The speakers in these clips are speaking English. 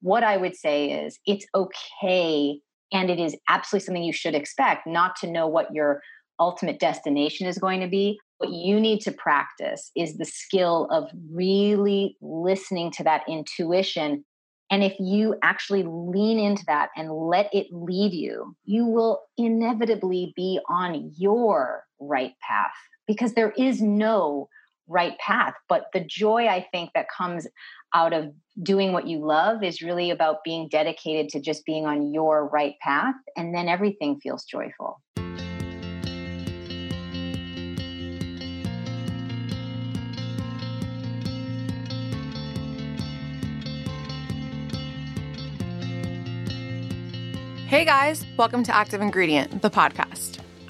what I would say is it's okay and it is absolutely something you should expect not to know what your ultimate destination is going to be. What you need to practice is the skill of really listening to that intuition. And if you actually lean into that and let it lead you, you will inevitably be on your right path because there is no right path. But the joy I think that comes out of doing what you love is really about being dedicated to just being on your right path. And then everything feels joyful. Hey guys, welcome to Active Ingredient, the podcast.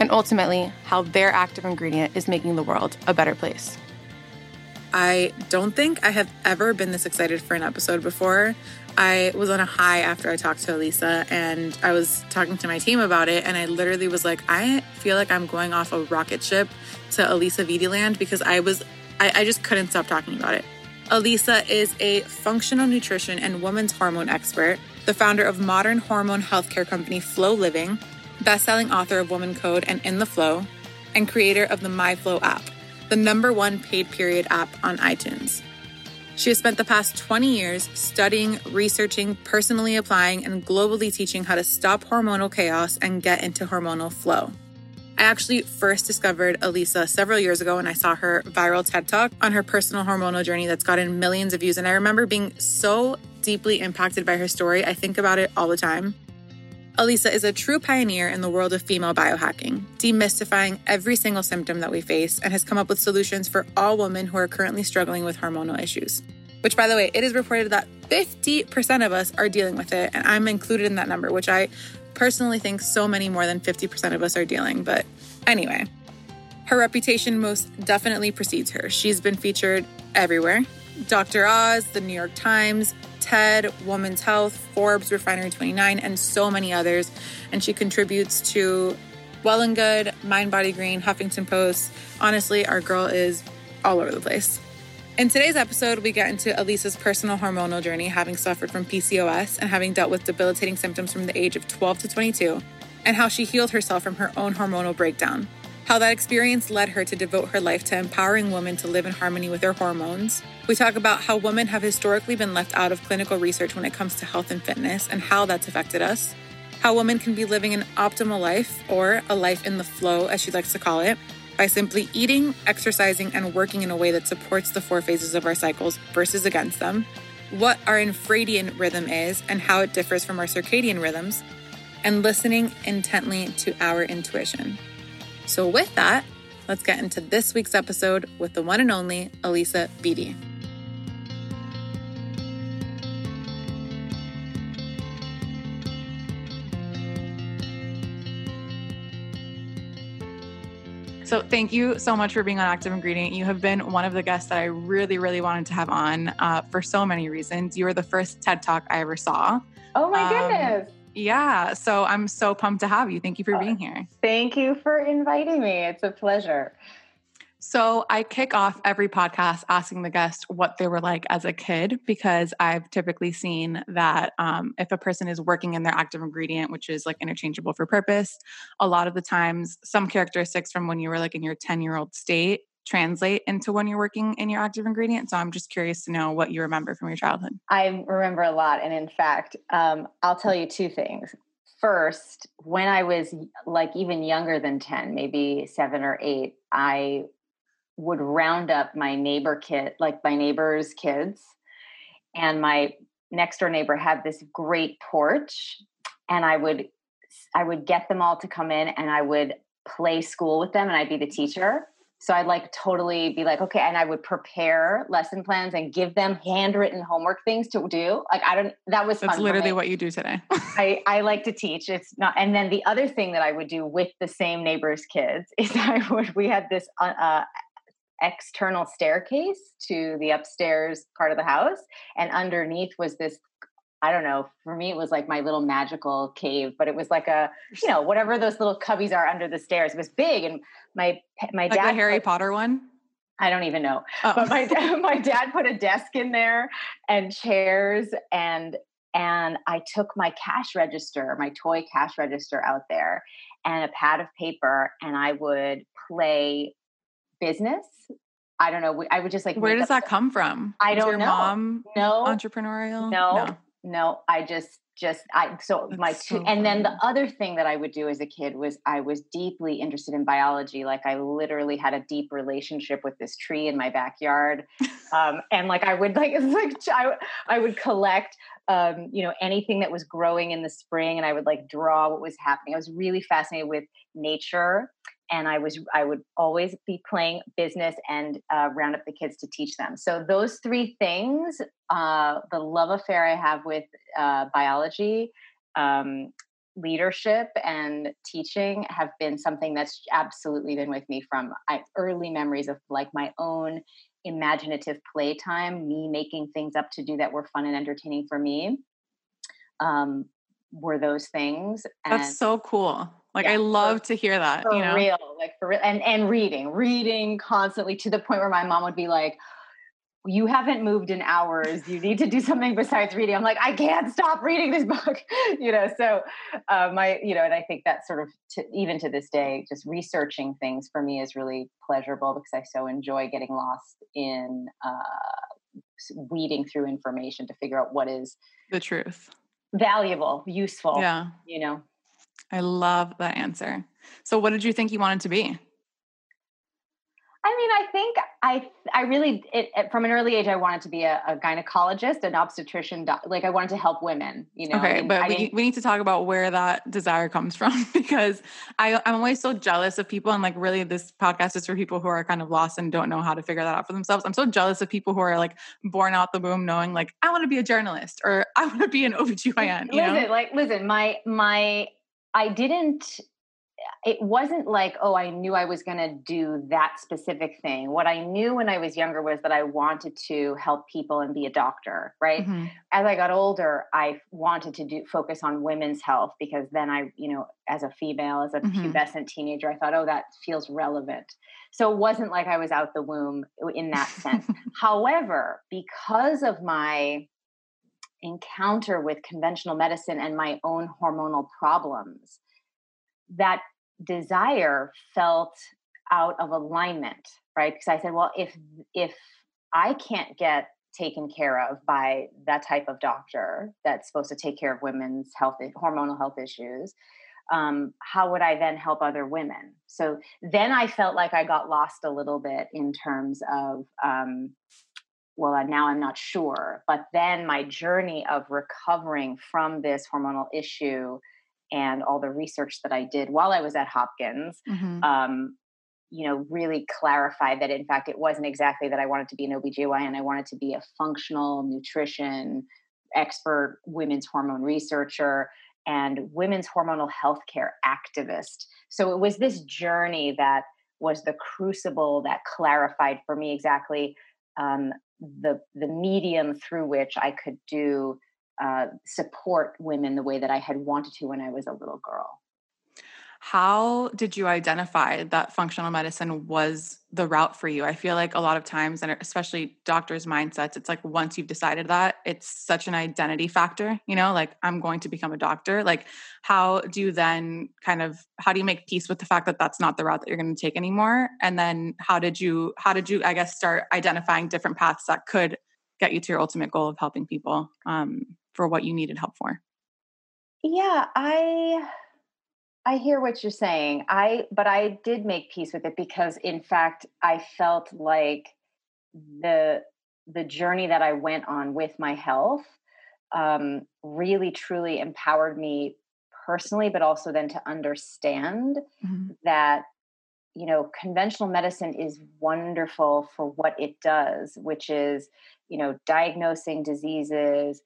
and ultimately, how their active ingredient is making the world a better place. I don't think I have ever been this excited for an episode before. I was on a high after I talked to Alisa and I was talking to my team about it. And I literally was like, I feel like I'm going off a rocket ship to Alisa Vitti land because I was, I, I just couldn't stop talking about it. Alisa is a functional nutrition and women's hormone expert, the founder of modern hormone healthcare company Flow Living, best-selling author of Woman Code and In the Flow, and creator of the MyFlow app the number one paid period app on iTunes. She has spent the past 20 years studying, researching, personally applying, and globally teaching how to stop hormonal chaos and get into hormonal flow. I actually first discovered Alisa several years ago when I saw her viral TED Talk on her personal hormonal journey that's gotten millions of views. And I remember being so deeply impacted by her story. I think about it all the time. Alisa is a true pioneer in the world of female biohacking, demystifying every single symptom that we face, and has come up with solutions for all women who are currently struggling with hormonal issues. Which, by the way, it is reported that 50% of us are dealing with it, and I'm included in that number, which I personally think so many more than 50% of us are dealing. But anyway, her reputation most definitely precedes her. She's been featured everywhere Dr. Oz, the New York Times, TED, Women's Health, Forbes, Refinery 29, and so many others. And she contributes to Well and Good, Mind Body Green, Huffington Post. Honestly, our girl is all over the place. In today's episode, we get into Alisa's personal hormonal journey, having suffered from PCOS and having dealt with debilitating symptoms from the age of 12 to 22, and how she healed herself from her own hormonal breakdown how that experience led her to devote her life to empowering women to live in harmony with their hormones. We talk about how women have historically been left out of clinical research when it comes to health and fitness and how that's affected us. How women can be living an optimal life, or a life in the flow, as she likes to call it, by simply eating, exercising, and working in a way that supports the four phases of our cycles versus against them. What our infradian rhythm is and how it differs from our circadian rhythms, and listening intently to our intuition. So, with that, let's get into this week's episode with the one and only Alisa Vitti. So, thank you so much for being on Active Ingredient. You have been one of the guests that I really, really wanted to have on uh, for so many reasons. You were the first TED Talk I ever saw. Oh my um, goodness. Yeah. So I'm so pumped to have you. Thank you for being here. Thank you for inviting me. It's a pleasure. So I kick off every podcast asking the guest what they were like as a kid because I've typically seen that um, if a person is working in their active ingredient, which is like interchangeable for purpose, a lot of the times some characteristics from when you were like in your 10 year old state translate into when you're working in your active ingredient. So I'm just curious to know what you remember from your childhood. I remember a lot. And in fact, um, I'll tell you two things. First, when I was like even younger than 10, maybe seven or eight, I would round up my neighbor kid, like my neighbor's kids. And my next door neighbor had this great porch. And I would I would get them all to come in and I would play school with them and I'd be the teacher So I'd like totally be like, okay, and I would prepare lesson plans and give them handwritten homework things to do. Like I don't that was That's literally what you do today. I, I like to teach. It's not and then the other thing that I would do with the same neighbor's kids is I would we had this uh, uh, external staircase to the upstairs part of the house and underneath was this I don't know. For me, it was like my little magical cave, but it was like a, you know, whatever those little cubbies are under the stairs. It was big, and my my like dad the Harry put, Potter one. I don't even know, oh. but my my dad put a desk in there and chairs, and and I took my cash register, my toy cash register out there, and a pad of paper, and I would play business I don't know. I would just like. Where does that come from? I don't your know. Mom, no entrepreneurial. No, no, no. I just, just I. So That's my two, so and then the other thing that I would do as a kid was I was deeply interested in biology. Like I literally had a deep relationship with this tree in my backyard, um, and like I would like like I, I would collect um, you know anything that was growing in the spring, and I would like draw what was happening. I was really fascinated with nature and I was I would always be playing business and uh, round up the kids to teach them. So those three things, uh, the love affair I have with uh, biology, um, leadership, and teaching have been something that's absolutely been with me from early memories of like my own imaginative playtime, me making things up to do that were fun and entertaining for me. Um, were those things. And That's so cool. Like yeah, I love for, to hear that. For you know? real, like for real, and and reading, reading constantly to the point where my mom would be like, "You haven't moved in hours. You need to do something besides reading." I'm like, "I can't stop reading this book," you know. So uh, my, you know, and I think that sort of to, even to this day, just researching things for me is really pleasurable because I so enjoy getting lost in uh, weeding through information to figure out what is the truth valuable, useful. Yeah. You know. I love that answer. So what did you think you wanted to be? I mean, I think I I really it, it, from an early age I wanted to be a, a gynecologist, an obstetrician. Like I wanted to help women. You know. Okay, but we, we need to talk about where that desire comes from because I I'm always so jealous of people and like really this podcast is for people who are kind of lost and don't know how to figure that out for themselves. I'm so jealous of people who are like born out the womb knowing like I want to be a journalist or I want to be an OBGYN. You listen, know? like listen, my my I didn't it wasn't like, oh, I knew I was going to do that specific thing. What I knew when I was younger was that I wanted to help people and be a doctor, right? Mm-hmm. As I got older, I wanted to do focus on women's health because then I, you know, as a female, as a mm-hmm. pubescent teenager, I thought, oh, that feels relevant. So it wasn't like I was out the womb in that sense. However, because of my encounter with conventional medicine and my own hormonal problems, that desire felt out of alignment right? Because i said well if if i can't get taken care of by that type of doctor that's supposed to take care of women's health hormonal health issues um, how would i then help other women? So then i felt like i got lost a little bit in terms of um, well now i'm not sure but then my journey of recovering from this hormonal issue and all the research that I did while I was at Hopkins, mm-hmm. um, you know, really clarified that in fact it wasn't exactly that I wanted to be an OBGYN. I wanted to be a functional nutrition expert, women's hormone researcher, and women's hormonal healthcare activist. So it was this journey that was the crucible that clarified for me exactly um, the the medium through which I could do uh, support women the way that I had wanted to when I was a little girl. How did you identify that functional medicine was the route for you? I feel like a lot of times, and especially doctors' mindsets, it's like once you've decided that, it's such an identity factor, you know, like I'm going to become a doctor. Like, how do you then kind of, how do you make peace with the fact that that's not the route that you're going to take anymore? And then how did you, how did you, I guess, start identifying different paths that could get you to your ultimate goal of helping people? Um, for what you needed help for yeah i i hear what you're saying i but i did make peace with it because in fact i felt like the the journey that i went on with my health um, really truly empowered me personally but also then to understand mm-hmm. that you know, conventional medicine is wonderful for what it does, which is, you know, diagnosing diseases,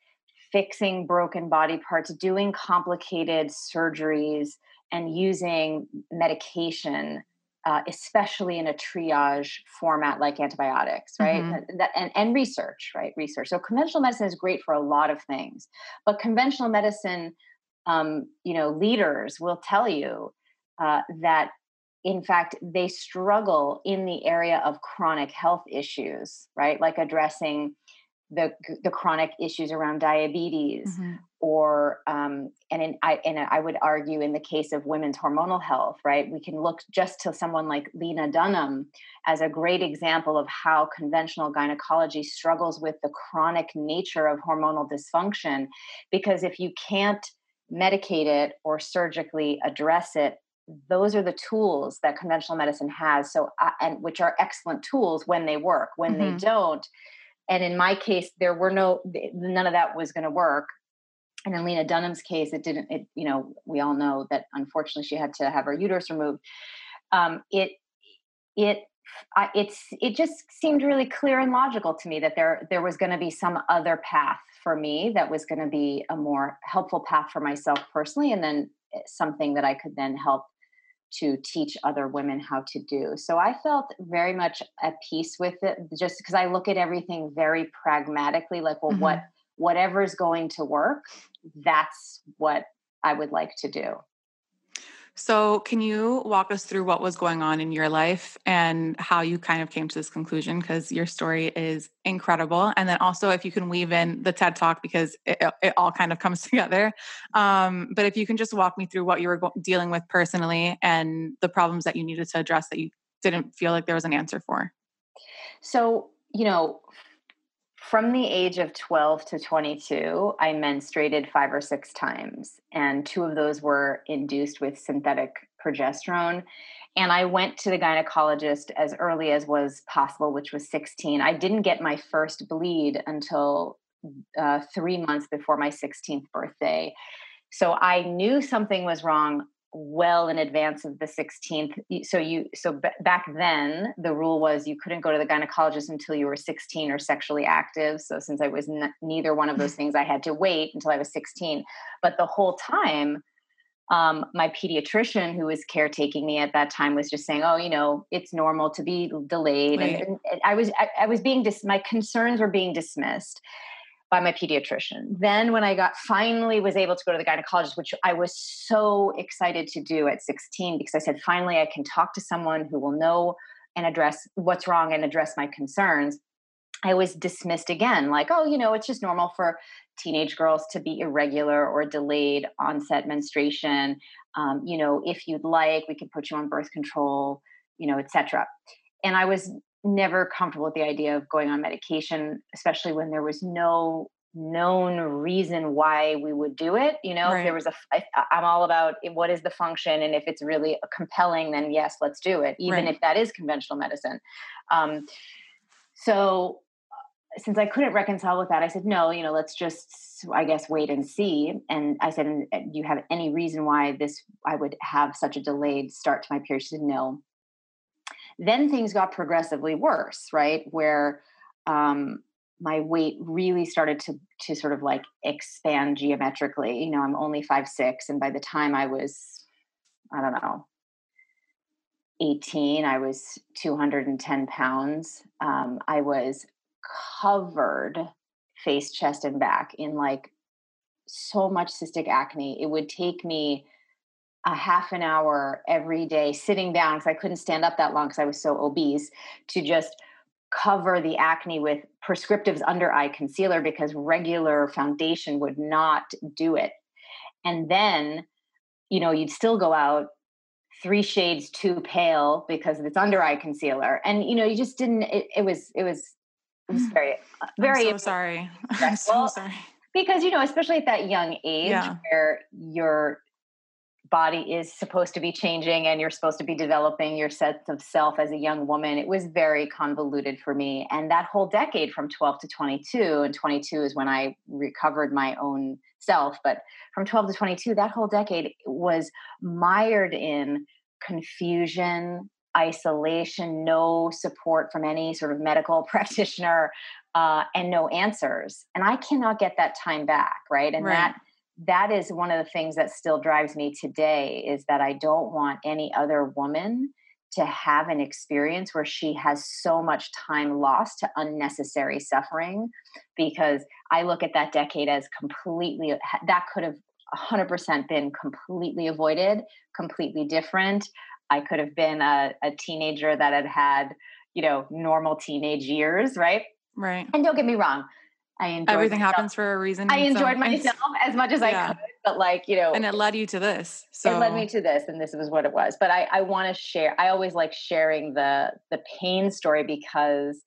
fixing broken body parts, doing complicated surgeries, and using medication, uh, especially in a triage format like antibiotics, right? Mm-hmm. That, and, and research, right? Research. So conventional medicine is great for a lot of things, but conventional medicine, um, you know, leaders will tell you uh, that in fact they struggle in the area of chronic health issues right like addressing the the chronic issues around diabetes mm-hmm. or um, and in, I and I would argue in the case of women's hormonal health right we can look just to someone like Lena Dunham as a great example of how conventional gynecology struggles with the chronic nature of hormonal dysfunction because if you can't medicate it or surgically address it those are the tools that conventional medicine has so uh, and which are excellent tools when they work when mm-hmm. they don't and in my case there were no none of that was going to work. And in lena dunham's case it didn't it you know we all know that unfortunately she had to have her uterus removed. Um, it it I, it's it just seemed really clear and logical to me that there there was going to be some other path for me that was going to be a more helpful path for myself personally and then eh, something that I could then help to teach other women how to do. So I felt very much at peace with it just because I look at everything very pragmatically like well mm-hmm. what whatever's going to work that's what I would like to do. So, can you walk us through what was going on in your life and how you kind of came to this conclusion? Because your story is incredible. And then also, if you can weave in the TED Talk, because it, it all kind of comes together. Um, but if you can just walk me through what you were go- dealing with personally and the problems that you needed to address that you didn't feel like there was an answer for. So, you know, from the age of 12 to 22, I menstruated five or six times, and two of those were induced with synthetic progesterone. And I went to the gynecologist as early as was possible, which was 16. I didn't get my first bleed until uh, three months before my 16th birthday. So I knew something was wrong well in advance of the 16th so you so b- back then the rule was you couldn't go to the gynecologist until you were 16 or sexually active. So since i was n- neither one of those things i had to wait until i was 16 but the whole time um, my pediatrician who was caretaking me at that time was just saying oh you know it's normal to be delayed. And, and, i was I, I was being dis- my concerns were being dismissed by my pediatrician. Then when I got finally was able to go to the gynecologist, which I was so excited to do at 16 because I said finally I can talk to someone who will know and address what's wrong and address my concerns. I was dismissed again, like, oh, you know, it's just normal for teenage girls to be irregular or delayed onset menstruation. Um, you know, if you'd like, we could put you on birth control, you know, etc. And I was never comfortable with the idea of going on medication, especially when there was no known reason why we would do it. You know, right. if there was a, I, I'm all about what is the function, and if it's really compelling, then yes, let's do it, even right. if that is conventional medicine. Um, so, uh, since I couldn't reconcile with that, I said, no, you know, let's just, I guess, wait and see. And I said, do you have any reason why this, I would have such a delayed start to my period? She said, no. Then things got progressively worse, right? Where um, my weight really started to to sort of like expand geometrically. You know, I'm only five six, and by the time I was, I don't know, 18, I was 210 pounds. Um, I was covered face, chest, and back in like so much cystic acne. It would take me a half an hour every day sitting down because I couldn't stand up that long because I was so obese to just cover the acne with prescriptives under eye concealer because regular foundation would not do it. And then, you know, you'd still go out three shades too pale because of it's under eye concealer. And, you know, you just didn't, it, it was, it was, it was very, uh, very. I'm so sorry. I'm so sorry. Because, you know, especially at that young age yeah. where you're body is supposed to be changing and you're supposed to be developing your sense of self as a young woman it was very convoluted for me and that whole decade from 12 to 22 and 22 is when i recovered my own self but from 12 to 22 that whole decade was mired in confusion isolation, no support from any sort of medical practitioner, uh, and no answers. And I cannot get that time back, right? And right. that that is one of the things that still drives me today is that I don't want any other woman to have an experience where she has so much time lost to unnecessary suffering because I look at that decade as completely that could have 100% been completely avoided, completely different. I could have been a, a teenager that had had, you know, normal teenage years, right? Right. And don't get me wrong, I enjoyed everything myself. happens for a reason. I enjoyed myself as much as yeah. I could, but like you know, and it led you to this. So it led me to this, and this was what it was. But I, I want to share. I always like sharing the the pain story because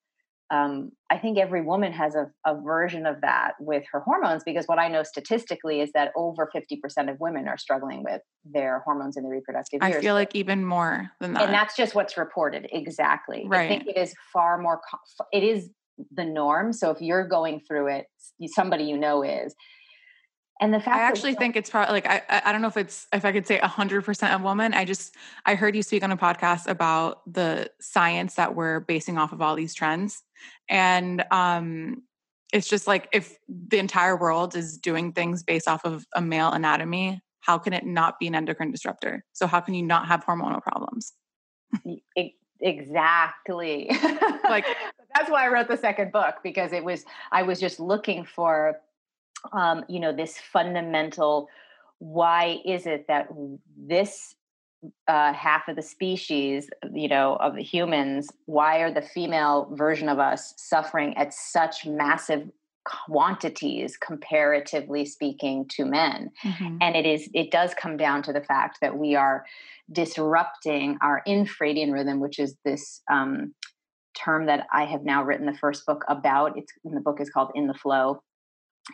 um, I think every woman has a, a version of that with her hormones. Because what I know statistically is that over fifty percent of women are struggling with their hormones in the reproductive years. I feel like even more than that, and that's just what's reported. Exactly. Right. I think it is far more. It is the norm. So if you're going through it, somebody you know is. And the fact I actually think it's probably like I I don't know if it's if I could say hundred percent a woman. I just I heard you speak on a podcast about the science that we're basing off of all these trends, and um, it's just like if the entire world is doing things based off of a male anatomy, how can it not be an endocrine disruptor? So how can you not have hormonal problems? Exactly. like that's why I wrote the second book because it was I was just looking for um, you know this fundamental why is it that this uh, half of the species, you know, of the humans, why are the female version of us suffering at such massive quantities comparatively speaking to men mm-hmm. and it is it does come down to the fact that we are disrupting our infradian rhythm which is this um, term that I have now written the first book about. It's in the book is called In the Flow.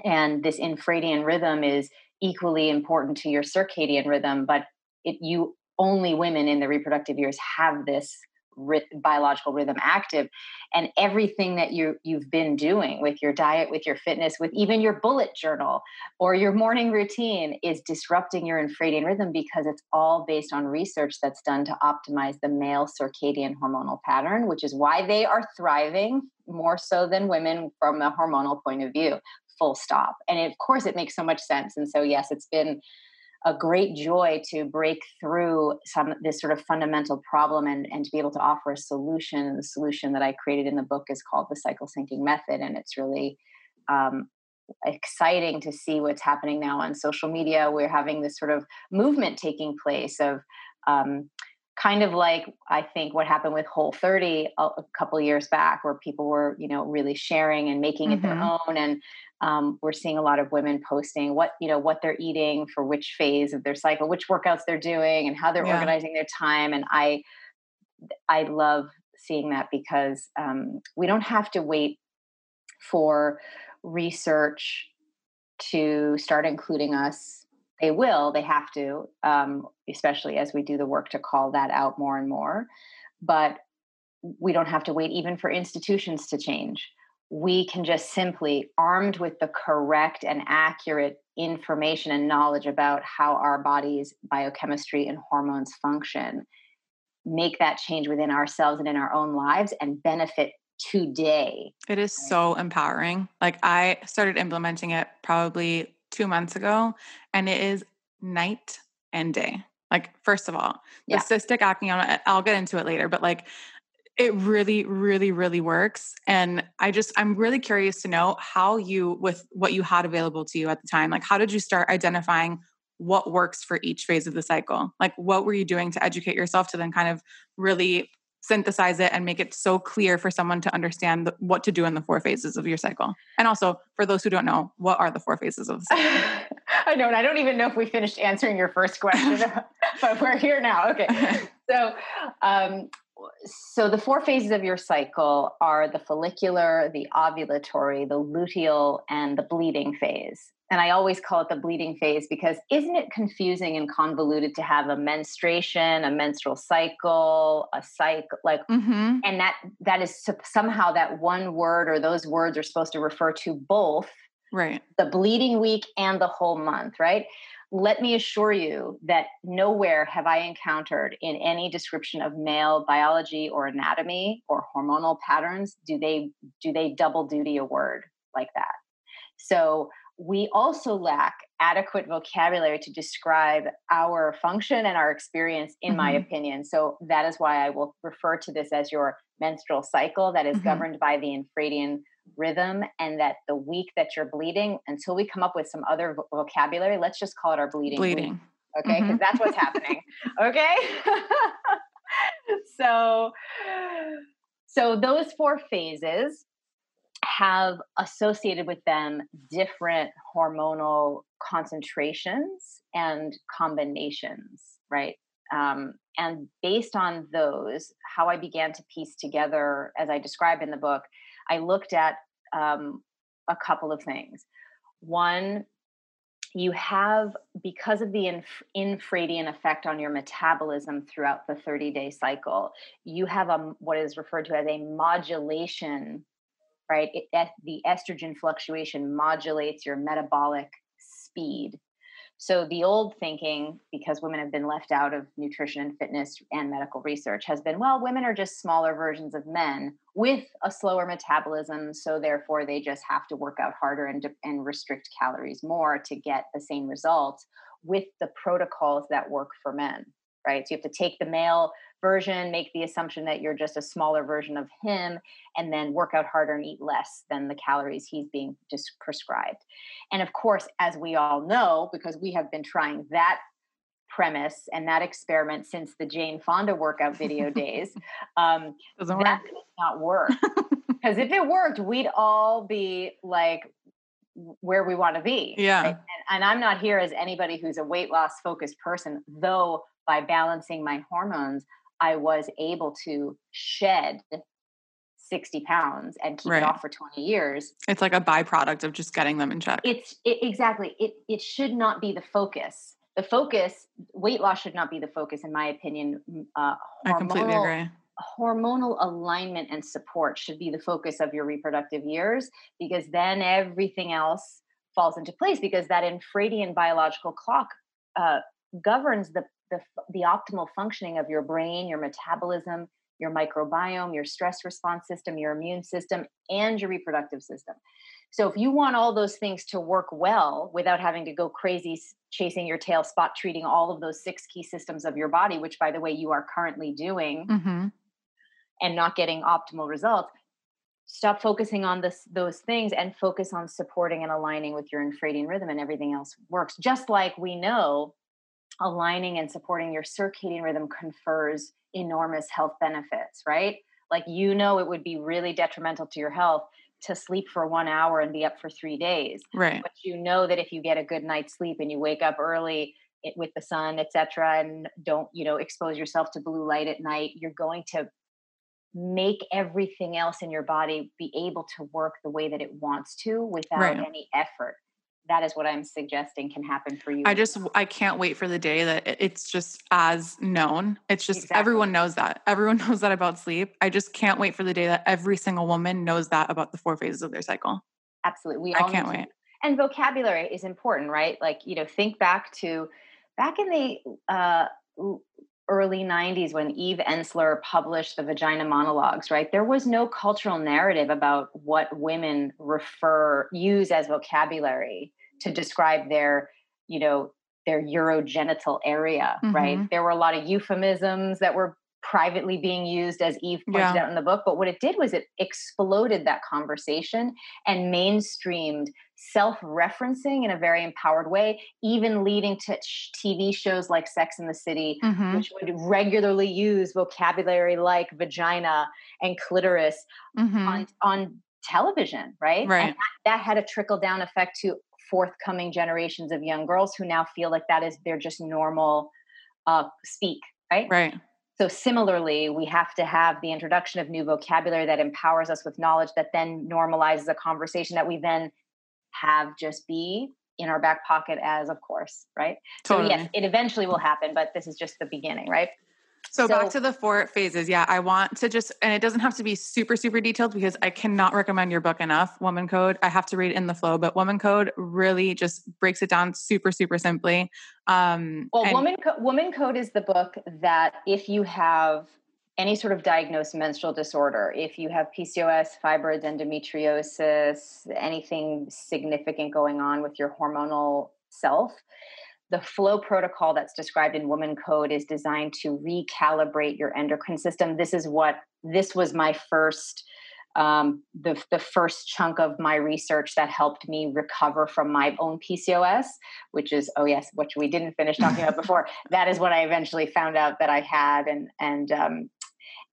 And this infradian rhythm is equally important to your circadian rhythm, but it you only women in the reproductive years have this ry- biological rhythm active and everything that you you've been doing with your diet with your fitness with even your bullet journal or your morning routine is disrupting your infradian rhythm because it's all based on research that's done to optimize the male circadian hormonal pattern which is why they are thriving more so than women from a hormonal point of view full stop. And of course it makes so much sense. And so yes it's been a great joy to break through some this sort of fundamental problem and, and to be able to offer a solution. The solution that I created in the book is called the cycle syncing method, and it's really um, exciting to see what's happening now on social media. We're having this sort of movement taking place of um, kind of like I think what happened with Whole 30 a, a couple years back, where people were you know really sharing and making mm-hmm. it their mm-hmm. own and um, we're seeing a lot of women posting what you know what they're eating for which phase of their cycle which workouts they're doing and how they're yeah. organizing their time and i i love seeing that because um, we don't have to wait for research to start including us they will they have to um, especially as we do the work to call that out more and more but we don't have to wait even for institutions to change we can just simply, armed with the correct and accurate information and knowledge about how our body's biochemistry and hormones function, make that change within ourselves and in our own lives and benefit today. It is so empowering. Like I started implementing it probably two months ago, and it is night and day. Like, first of all, the cystic acne, I'll get into it later, but like it really really really works and i just i'm really curious to know how you with what you had available to you at the time like how did you start identifying what works for each phase of the cycle like what were you doing to educate yourself to then kind of really synthesize it and make it so clear for someone to understand the, what to do in the four phases of your cycle. And also for those who don't know what are the four phases of the cycle? I know and i don't even know if we finished answering your first question but we're here now. Okay. So um, so the four phases of your cycle are the follicular, the ovulatory, the luteal, and the bleeding phase. And I always call it the bleeding phase because isn't it confusing and convoluted to have a menstruation, a menstrual cycle, a cycle like mm-hmm. and that that is somehow that one word or those words are supposed to refer to both right the bleeding week and the whole month right let me assure you that nowhere have I encountered in any description of male biology or anatomy or hormonal patterns do they do they double duty a word like that. So we also lack adequate vocabulary to describe our function and our experience in mm-hmm. my opinion. So that is why I will refer to this as your menstrual cycle that is mm-hmm. governed by the infradian rhythm and that the week that you're bleeding until we come up with some other vo- vocabulary let's just call it our bleeding bleeding week, okay because mm-hmm. that's what's happening okay so so those four phases have associated with them different hormonal concentrations and combinations right um, and based on those how i began to piece together as i describe in the book I looked at um, a couple of things. One, you have, because of the inf- infradian effect on your metabolism throughout the 30 day cycle, you have a, what is referred to as a modulation, right? It, the estrogen fluctuation modulates your metabolic speed. So the old thinking, because women have been left out of nutrition and fitness and medical research, has been well, women are just smaller versions of men with a slower metabolism. So therefore, they just have to work out harder and, and restrict calories more to get the same results with the protocols that work for men, right? So you have to take the male version, make the assumption that you're just a smaller version of him, and then work out harder and eat less than the calories he's being just prescribed. And of course, as we all know, because we have been trying that premise and that experiment since the Jane Fonda workout video days, um, that work. does not work. Because if it worked, we'd all be like where we want to be. Yeah. Right? And, and, I'm not here as anybody who's a weight loss focused person, though by balancing my hormones, I was able to shed 60 pounds and keep right. it off for 20 years. It's like a byproduct of just getting them in check. It's it, exactly. It it should not be the focus. The focus, weight loss should not be the focus, in my opinion. Uh, I completely agree. Hormonal alignment and support should be the focus of your reproductive years because then everything else falls into place because that infradian biological clock uh, governs the the, the optimal functioning of your brain, your metabolism, your microbiome, your stress response system, your immune system, and your reproductive system. So, if you want all those things to work well without having to go crazy chasing your tail, spot treating all of those six key systems of your body, which, by the way, you are currently doing, mm-hmm. and not getting optimal results, stop focusing on this, those things and focus on supporting and aligning with your infradian rhythm, and everything else works. Just like we know aligning and supporting your circadian rhythm confers enormous health benefits, right? Like, you know, it would be really detrimental to your health to sleep for one hour and be up for three days. Right. But you know that if you get a good night's sleep and you wake up early with the sun, etc., and don't, you know, expose yourself to blue light at night, you're going to make everything else in your body be able to work the way that it wants to without right. any effort that is what I'm suggesting can happen for you. I just I can't wait for the day that it's just as known. It's just exactly. everyone knows that. Everyone knows that about sleep. I just can't wait for the day that every single woman knows that about the four phases of their cycle. Absolutely. We I can't wait. To. And vocabulary is important, right? Like, you know, think back to back in the uh early 90s when Eve Ensler published the Vagina Monologues, right? There was no cultural narrative about what women refer use as vocabulary to describe their, you know, their urogenital area, mm-hmm. right? There were a lot of euphemisms that were privately being used as Eve pointed yeah. out in the book, but what it did was it exploded that conversation and mainstreamed self-referencing in a very empowered way, even leading to TV shows like Sex in the City, mm-hmm. which would regularly use vocabulary like vagina and clitoris mm-hmm. on on television, right? Right. And that, that had a trickle down effect to forthcoming generations of young girls who now feel like that is they're just normal uh, speak, right? Right. So, similarly, we have to have the introduction of new vocabulary that empowers us with knowledge that then normalizes a conversation that we then have just be in our back pocket as, of course, right? Totally. So, yes, it eventually will happen, but this is just the beginning, right? So, so, back to the four phases. Yeah, I want to just, and it doesn't have to be super, super detailed because I cannot recommend your book enough. Woman Code. I have to read in the flow, but Woman Code really just breaks it down super, super simply. Um, well, and- Woman Co- Woman Code is the book that if you have any sort of diagnosed menstrual disorder, if you have PCOS, fibroids, endometriosis, anything significant going on with your hormonal self, the flow protocol that's described in woman code is designed to recalibrate your endocrine system this is what this was my first um, the, the first chunk of my research that helped me recover from my own PCOS, which is, oh yes, which we didn't finish talking about before. That is what I eventually found out that I had. And, and, um,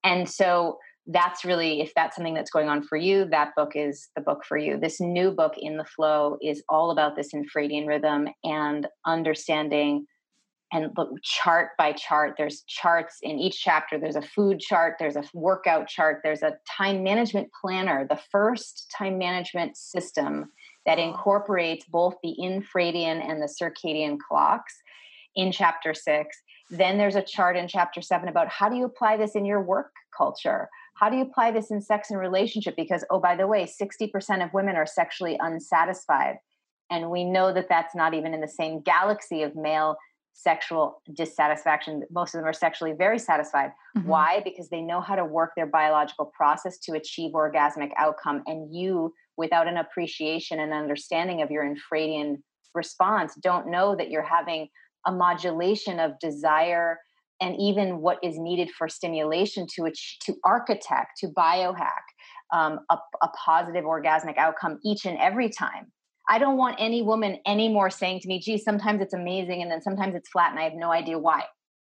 and so that's really if that's something that's going on for you that book is the book for you. This new book in the flow is all about this infradian rhythm and understanding and look chart by chart. There's charts in each chapter. There's a food chart. There's a workout chart. There's a time management planner the first time management system that incorporates both the infradian and the circadian clocks in chapter 6 then there's a chart in chapter 7 about how do you apply this in your work culture how do you apply this in sex and relationship? Because, oh, by the way, 60% of women are sexually unsatisfied. And we know that that's not even in the same galaxy of male sexual dissatisfaction. Most of them are sexually very satisfied. Mm-hmm. Why? Because they know how to work their biological process to achieve orgasmic outcome. And you, without an appreciation and understanding of your infradian response, don't know that you're having a modulation of desire and even what is needed for stimulation to to architect to biohack um, a, a positive orgasmic outcome each and every time. I don't want any woman anymore saying to me gee sometimes it's amazing and then sometimes it's flat and i have no idea why.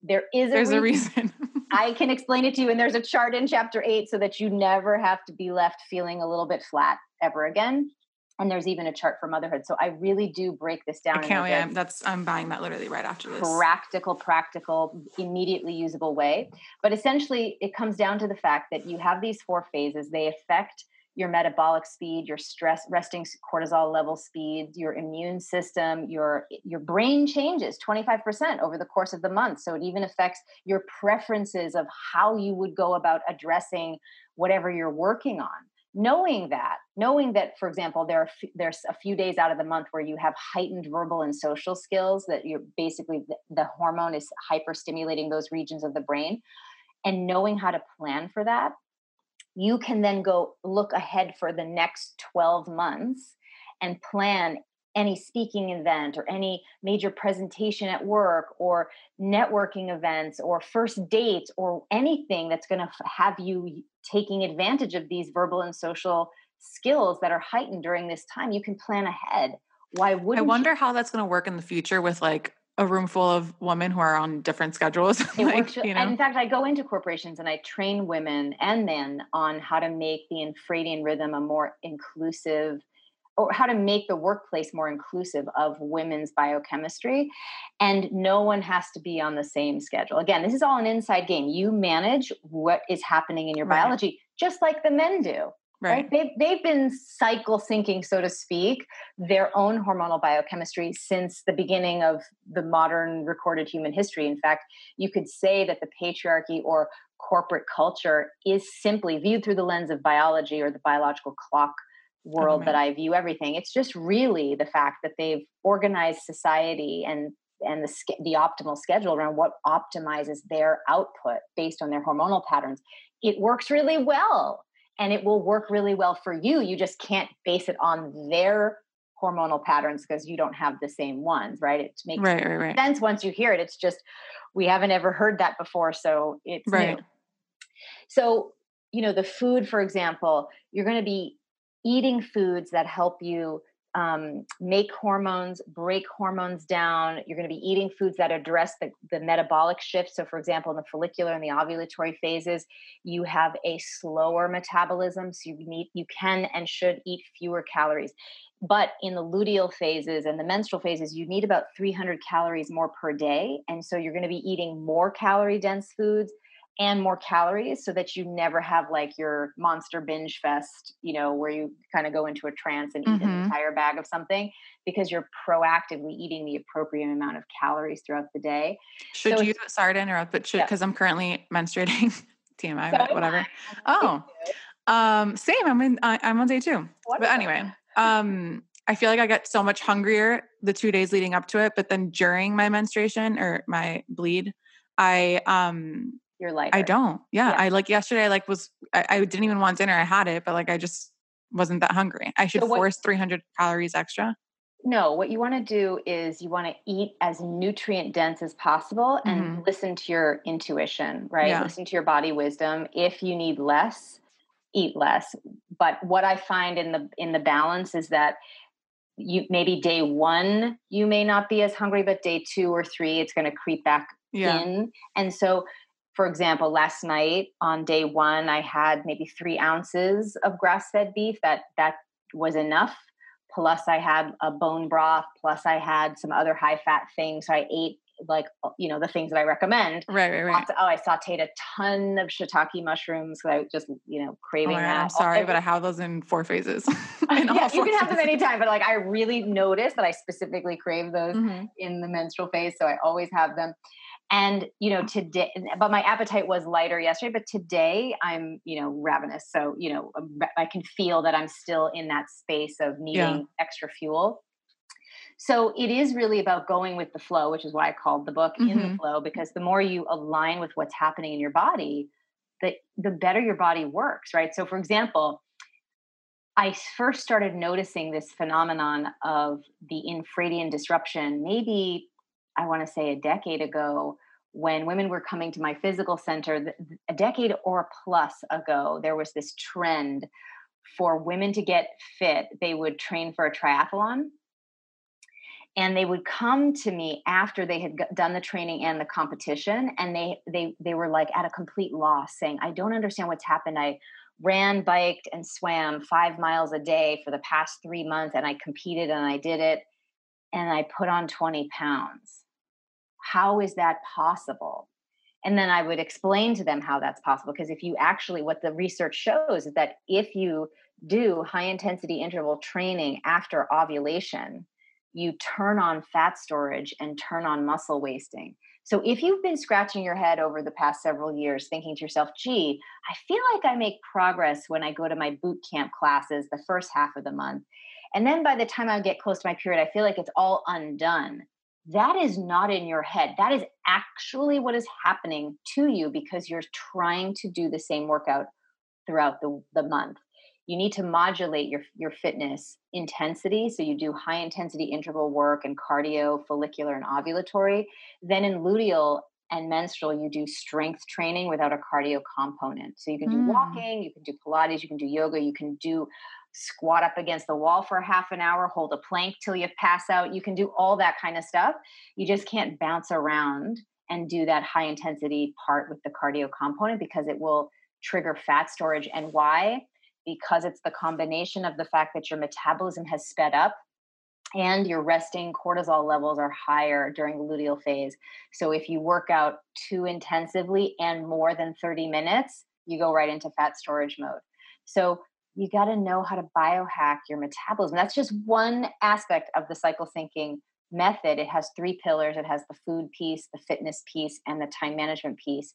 There is a there's reason. a reason. i can explain it to you and there's a chart in chapter 8 so that you never have to be left feeling a little bit flat ever again and there's even a chart for motherhood. So I really do break this down. I can't wait. I'm, that's I'm buying that literally right after this. Practical, practical, immediately usable way. But essentially, it comes down to the fact that you have these four phases. They affect your metabolic speed, your stress, resting cortisol level speed, your immune system, your your brain changes 25% over the course of the month. So it even affects your preferences of how you would go about addressing whatever you're working on knowing that knowing that for example there are f- there's a few days out of the month where you have heightened verbal and social skills that you're basically the, the hormone is hyper stimulating those regions of the brain and knowing how to plan for that you can then go look ahead for the next 12 months and plan any speaking event or any major presentation at work or networking events or first dates or anything that's going to have you taking advantage of these verbal and social skills that are heightened during this time you can plan ahead why would i wonder you? how that's going to work in the future with like a room full of women who are on different schedules. like, works, you know? And in fact, I go into corporations and I train women and men on how to make the infradian rhythm a more inclusive or how to make the workplace more inclusive of women's biochemistry and no one has to be on the same schedule again this is all an inside game you manage what is happening in your right. biology just like the men do right, right? They've, they've been cycle syncing so to speak their own hormonal biochemistry since the beginning of the modern recorded human history in fact you could say that the patriarchy or corporate culture is simply viewed through the lens of biology or the biological clock world that I view everything. It's just really the fact that they've organized society and and the the optimal schedule around what optimizes their output based on their hormonal patterns. It works really well and it will work really well for you. You just can't base it on their hormonal patterns because you don't have the same ones, right? It makes right, right, right. sense once you hear it. It's just we haven't ever heard that before, so it's right. new. So, you know, the food, for example, you're going to be eating foods that help you um, make hormones, break hormones down. You're going to be eating foods that address the, the metabolic shift. So, for example, in the follicular and the ovulatory phases, you have a slower metabolism. So, you need, you can and should eat fewer calories. But in the luteal phases and the menstrual phases, you need about 300 calories more per day. And so, you're going to be eating more calorie dense foods and more calories so that you never have like your monster binge fest, you know, where you kind of go into a trance and eat Mm-hmm. an entire bag of something because you're proactively eating the appropriate amount of calories throughout the day. Should So you, sorry to interrupt, but should, Yeah. because I'm currently menstruating, TMI, So whatever. Oh, um, same. I'm in, I, I'm on day two. But anyway, um, I feel like I get so much hungrier the two days leading up to it, but then during my menstruation or my bleed, I, um, You're. I don't. Yeah, Yeah. I like yesterday. I like was I, I didn't even want dinner. I had it, but like I just wasn't that hungry. I should So what- force 300 calories extra. No, what you want to do is you want to eat as nutrient dense as possible and mm-hmm. listen to your intuition, right? Yeah. Listen to your body wisdom. If you need less, eat less. But what I find in the in the balance is that you maybe day 1 you may not be as hungry but day 2 or 3 it's going to creep back Yeah. in. And so, for example, last night on day one, I had maybe three ounces of grass-fed beef. That that was enough. Plus, I had a bone broth. Plus, I had some other high-fat things. So I ate like uh, you know the things that I recommend. Right, right, right. Oh, I sautéed a ton of shiitake mushrooms. So I was just you know Oh craving God, that. I'm sorry, but I have those in four phases. In yeah, you four can have them anytime, but like I really noticed that I specifically crave those Mhm. in the menstrual phase so i always have them and you know today but my appetite was lighter yesterday but today i'm you know ravenous. So you know i can feel that i'm still in that space of needing extra fuel. So it is really about going with the flow which is why i called the book in the Mhm. flow because the more you align with what's happening in your body the the better your body works right? So for example I first started noticing this phenomenon of the infradian disruption, maybe I want to say a decade ago, when women were coming to my physical center. A decade or plus ago, there was this trend for women to get fit. They would train for a triathlon. And they would come to me after they had done the training and the competition, and they they they were like at a complete loss, saying, "I don't understand what's happened. I ran, biked, and swam five miles a day for the past three months, and I competed and I did it, and I put on 20 pounds. How is that possible? And then I would explain to them how that's possible. Because if you actually, what the research shows is that if you do high intensity interval training after ovulation, you turn on fat storage and turn on muscle wasting. So if you've been scratching your head over the past several years thinking to yourself, gee, I feel like I make progress when I go to my boot camp classes the first half of the month. And then by the time I get close to my period, I feel like it's all undone. That is not in your head. That is actually what is happening to you because you're trying to do the same workout throughout the, the month. You need to modulate your, your fitness intensity. So you do high intensity interval work and cardio, follicular, and ovulatory. Then in luteal and menstrual, you do strength training without a cardio component. So you can do Mm. walking, you can do Pilates, you can do yoga, you can do squat up against the wall for half an hour, hold a plank till you pass out. You can do all that kind of stuff. You just can't bounce around and do that high intensity part with the cardio component because it will trigger fat storage. And why? Because it's the combination of the fact that your metabolism has sped up and your resting cortisol levels are higher during the luteal phase. So if you work out too intensively and more than 30 minutes, you go right into fat storage mode. So you got to know how to biohack your metabolism. That's just one aspect of the cycle syncing method. It has three pillars it has the food piece, the fitness piece, and the time management piece.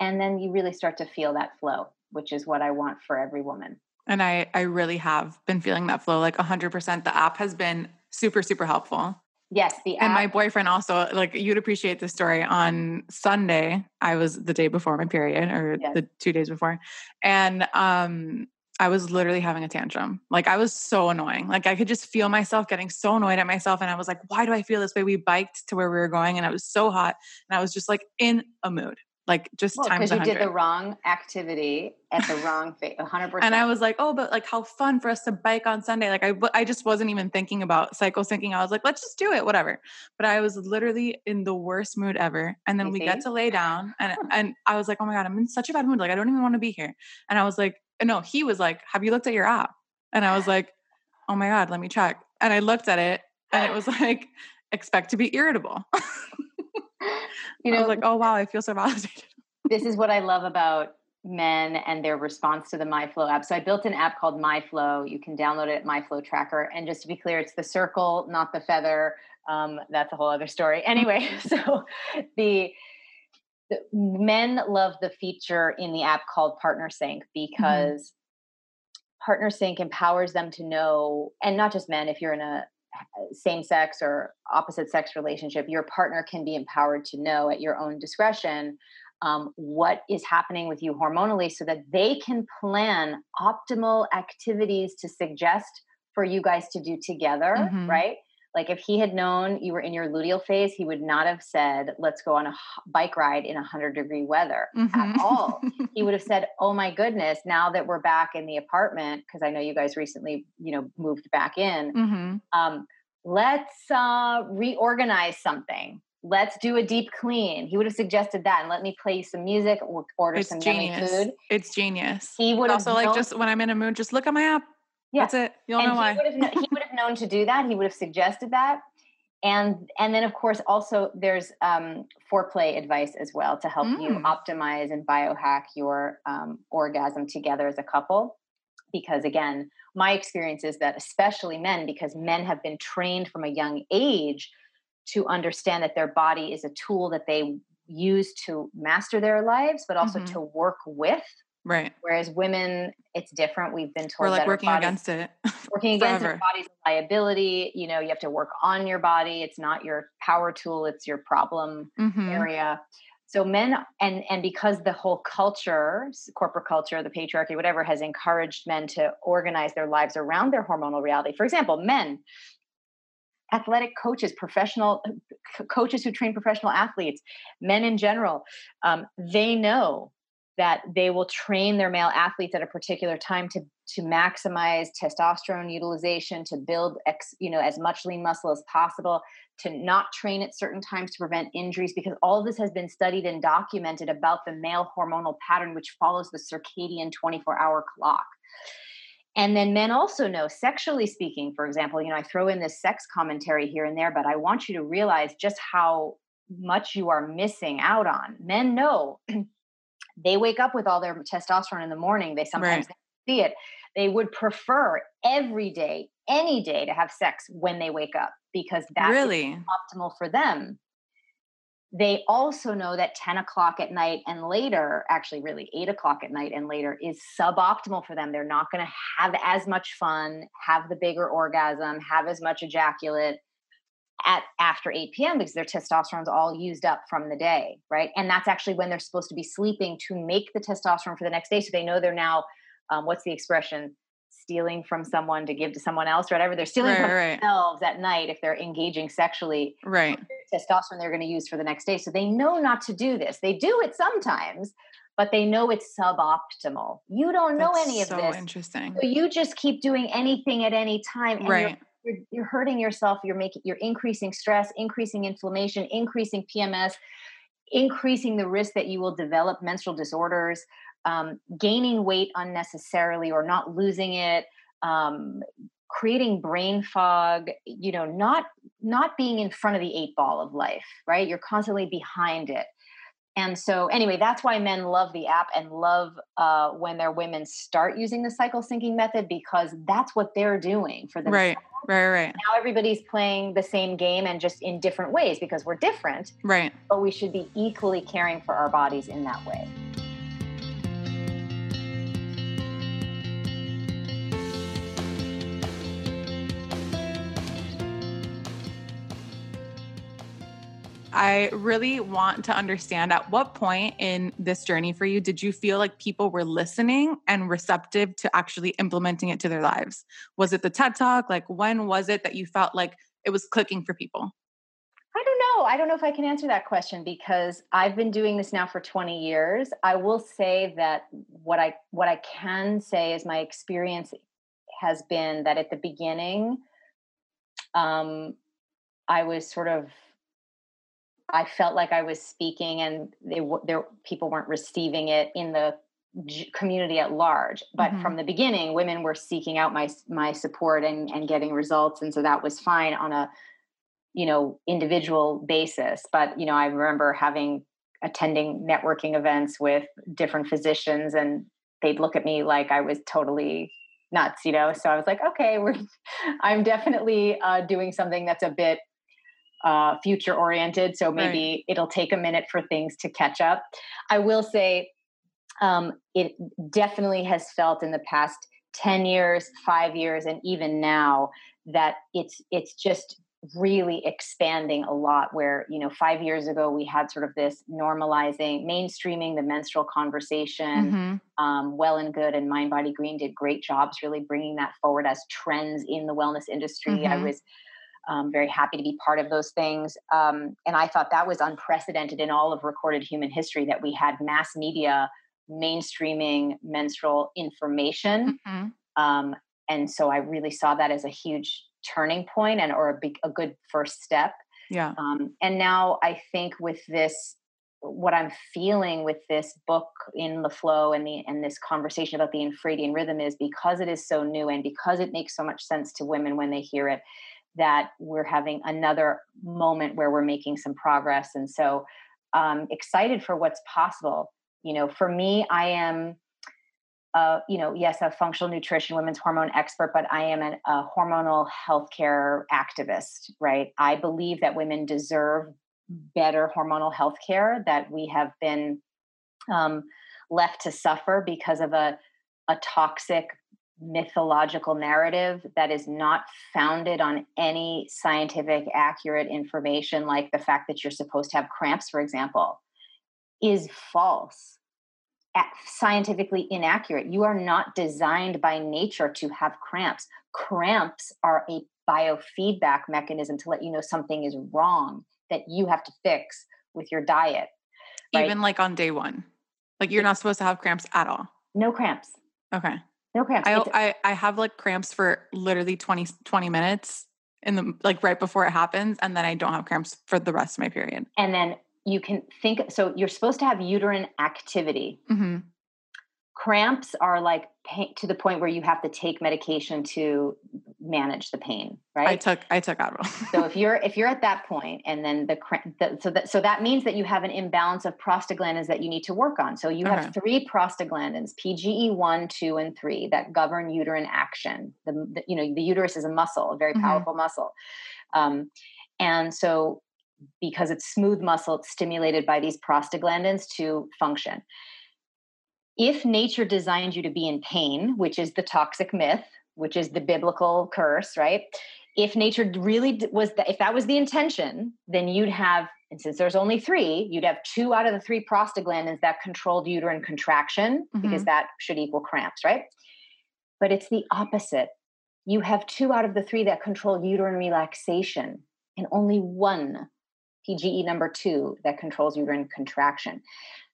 And then you really start to feel that flow, which is what I want for every woman. And I, I really have been feeling that flow like 100%. The app has been super, super helpful. Yes, the And my boyfriend also, like, you'd appreciate the story. On Sunday, I was the day before my period or Yes. the two days before. And um, I was literally having a tantrum. Like, I was so annoying. Like, I could just feel myself getting so annoyed at myself. And I was like, why do I feel this way? We biked to where we were going and it was so hot. And I was just like in a mood, like, just well, times because you 100. did the wrong activity at the wrong phase, 100%. And I was like, oh, but like how fun for us to bike on Sunday. Like I, I just wasn't even thinking about cycle syncing. I was like, let's just do it, whatever. But I was literally in the worst mood ever. And then You we see? got to lay down and, and I was like, oh my God, I'm in such a bad mood. Like, I don't even want to be here. And I was like, no, he was like, have you looked at your app? And I was like, oh my God, let me check. And I looked at it and it was like, expect to be irritable. you I know, was like, oh wow, I feel so validated. this is what I love about men and their response to the MyFLO app. So I built an app called MyFLO. You can download it at MyFLO Tracker. And just to be clear, it's the circle, not the feather. Um, that's a whole other story. Anyway, so the, men love the feature in the app called Partner Sync mm-hmm. because mm-hmm. Partner Sync empowers them to know, and not just men, if you're in a same sex or opposite sex relationship, your partner can be empowered to know at your own discretion um, what is happening with you hormonally so that they can plan optimal activities to suggest for you guys to do together, mm-hmm. right? Like if he had known you were in your luteal phase, he would not have said, let's go on a bike ride in 100 degree weather mm-hmm. at all. he would have said, oh my goodness, now that we're back in the apartment, because I know you guys recently, you know, moved back in, mm-hmm. um, let's uh, reorganize something let's do a deep clean. He would have suggested that and let me play some music, order it's some genius. food. It's genius. He would also like just when I'm in a mood, just look at my app. Yeah. That's it. You'll and know why. Would have, he would have known to do that. He would have suggested that. And and then of course also there's um, foreplay advice as well to help mm. you optimize and biohack your um, orgasm together as a couple. Because again, my experience is that especially men, because men have been trained from a young age to understand that their body is a tool that they use to master their lives, but also mm-hmm. to work with. Right. Whereas women, it's different. We've been told we're like working bodies, against it. working against it. Body's liability. You know, you have to work on your body. It's not your power tool. It's your problem mm-hmm. area. So men and and because the whole culture, corporate culture, the patriarchy, whatever, has encouraged men to organize their lives around their hormonal reality. For example, men athletic coaches, professional coaches who train professional athletes, men in general, um, they know that they will train their male athletes at a particular time to to maximize testosterone utilization, to build ex, you know as much lean muscle as possible, to not train at certain times to prevent injuries, because all this has been studied and documented about the male hormonal pattern, which follows the circadian 24 hour clock. And then men also know, sexually speaking, for example, you know, I throw in this sex commentary here and there, but I want you to realize just how much you are missing out on. Men know they wake up with all their testosterone in the morning. They sometimes right. see it. They would prefer every day, any day to have sex when they wake up because that's really optimal for them they also know that 10 o'clock at night and later, actually, really 8 o'clock at night and later, is suboptimal for them. They're not going to have as much fun, have the bigger orgasm, have as much ejaculate at after 8 p.m. because their testosterone's all used up from the day, right? And that's actually when they're supposed to be sleeping to make the testosterone for the next day. So they know they're now, um, what's the expression? stealing from someone to give to someone else, or whatever. They're stealing right, from right. themselves at night if they're engaging sexually. Right. Testosterone they're going to use for the next day. So they know not to do this. They do it sometimes, but they know it's suboptimal. You don't know That's any of so this. interesting. So you just keep doing anything at any time. And right. You're, you're, hurting yourself. You're making you're increasing stress, increasing inflammation, increasing PMS, increasing the risk that you will develop menstrual disorders um, gaining weight unnecessarily or not losing it um, creating brain fog you know not not being in front of the eight ball of life right you're constantly behind it and so anyway that's why men love the app and love uh, when their women start using the cycle syncing method because that's what they're doing for them right right right. Now everybody's playing the same game and just in different ways because we're different right. but we should be equally caring for our bodies in that way I really want to understand at what point in this journey for you did you feel like people were listening and receptive to actually implementing it to their lives? Was it the TED Talk? Like, when was it that you felt like it was clicking for people? I don't know. I don't know if I can answer that question because I've been doing this now for 20 years. I will say that what I what I can say is my experience has been that at the beginning um I was sort of I felt like I was speaking and they there people weren't receiving it in the community at large but mm-hmm. from the beginning women were seeking out my my support and and getting results and so that was fine on a you know individual basis but you know I remember having attending networking events with different physicians and they'd look at me like I was totally nuts, you know? So I was like, okay, we're, I'm definitely uh, doing something that's a bit uh, future oriented. So maybe right. it'll take a minute for things to catch up. I will say um, it definitely has felt in the past 10 years, five years, and even now that it's it's just really expanding a lot where you know five years ago we had sort of this normalizing mainstreaming the menstrual conversation mm-hmm. um, well and good and mindbodygreen did great jobs really bringing that forward as trends in the wellness industry mm-hmm. i was um, very happy to be part of those things um, and i thought that was unprecedented in all of recorded human history that we had mass media mainstreaming menstrual information mm-hmm. Um, and so i really saw that as a huge turning point and or a big a good first step yeah um, and now i think with this what i'm feeling with this book in the flow and the and this conversation about the infradian rhythm is because it is so new and because it makes so much sense to women when they hear it that we're having another moment where we're making some progress and so um excited for what's possible you know for me i am uh, you know, yes, a functional nutrition, women's hormone expert, but I am an, a hormonal healthcare activist, right? I believe that women deserve better hormonal health care, that we have been um, left to suffer because of a, a toxic mythological narrative that is not founded on any scientific accurate information like the fact that you're supposed to have cramps for example is false scientifically inaccurate. You are not designed by nature to have cramps. Cramps are a biofeedback mechanism to let you know something is wrong that you have to fix with your diet. Right? Even like on day one, like you're not supposed to have cramps at all. No cramps. Okay. No cramps. I, I, I have like cramps for literally 20, 20 minutes in the like right before it happens. And then I don't have cramps for the rest of my period. And then you can think so you're supposed to have uterine activity mm-hmm. Cramps are like pain, to the point where you have to take medication to manage the pain right i took i took advil so if you're if you're at that point and then the, the, so that so that means that you have an imbalance of prostaglandins that you need to work on so you have three prostaglandins pge1 2 and 3 that govern uterine action the, the you know the uterus is a muscle a very mm-hmm. powerful mm-hmm. muscle um, and so because it's smooth muscle, it's stimulated by these prostaglandins to function. If nature designed you to be in pain, which is the toxic myth, which is the biblical curse, right? If nature really was, the, if that was the intention, then you'd have, and since there's only three, you'd have two out of the three prostaglandins that controlled uterine contraction, mm-hmm. because that should equal cramps, right? But it's the opposite. You have two out of the three that control uterine relaxation, and only one PGE number two that controls uterine contraction,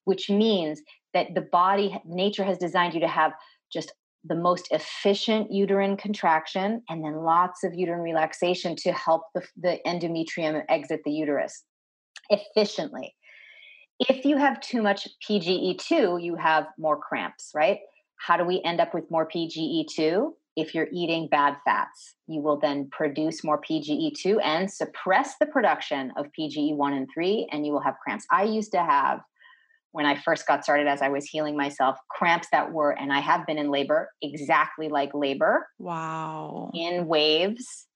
which means that the body, nature has designed you to have just the most efficient uterine contraction and then lots of uterine relaxation to help the, the endometrium exit the uterus efficiently. If you have too much PGE2, you have more cramps, right? How do we end up with more PGE2? if you're eating bad fats, you will then produce more PGE2 and suppress the production of PGE1 and 3, and you will have cramps. I used to have, when I first got started, as I was healing myself, cramps that were, and I have been in labor exactly like labor. Wow. In waves,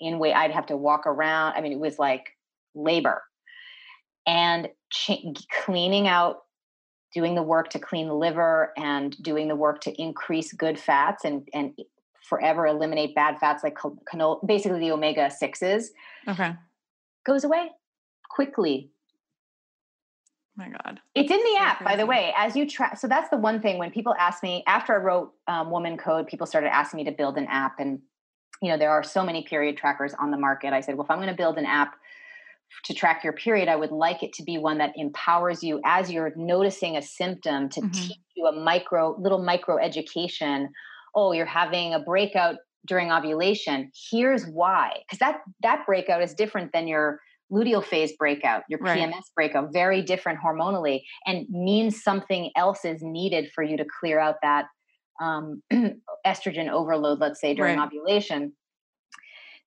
in way, I'd have to walk around. I mean, it was like labor. And ch- cleaning out doing the work to clean the liver and doing the work to increase good fats and and forever eliminate bad fats like canola, basically the omega 6s. Okay. Goes away quickly. My God. It's in the so app, crazy. by the way, as you track. So that's the one thing when people ask me, after I wrote um, WomanCode, people started asking me to build an app. And, you know, there are so many period trackers on the market. I said, well, if I'm going to build an app to track your period, I would like it to be one that empowers you as you're noticing a symptom to mm-hmm. teach you a micro, little micro education oh, you're having a breakout during ovulation. Here's why. Because that that breakout is different than your luteal phase breakout, your right. PMS breakout, very different hormonally, and means something else is needed for you to clear out that um, estrogen overload, let's say during right. ovulation.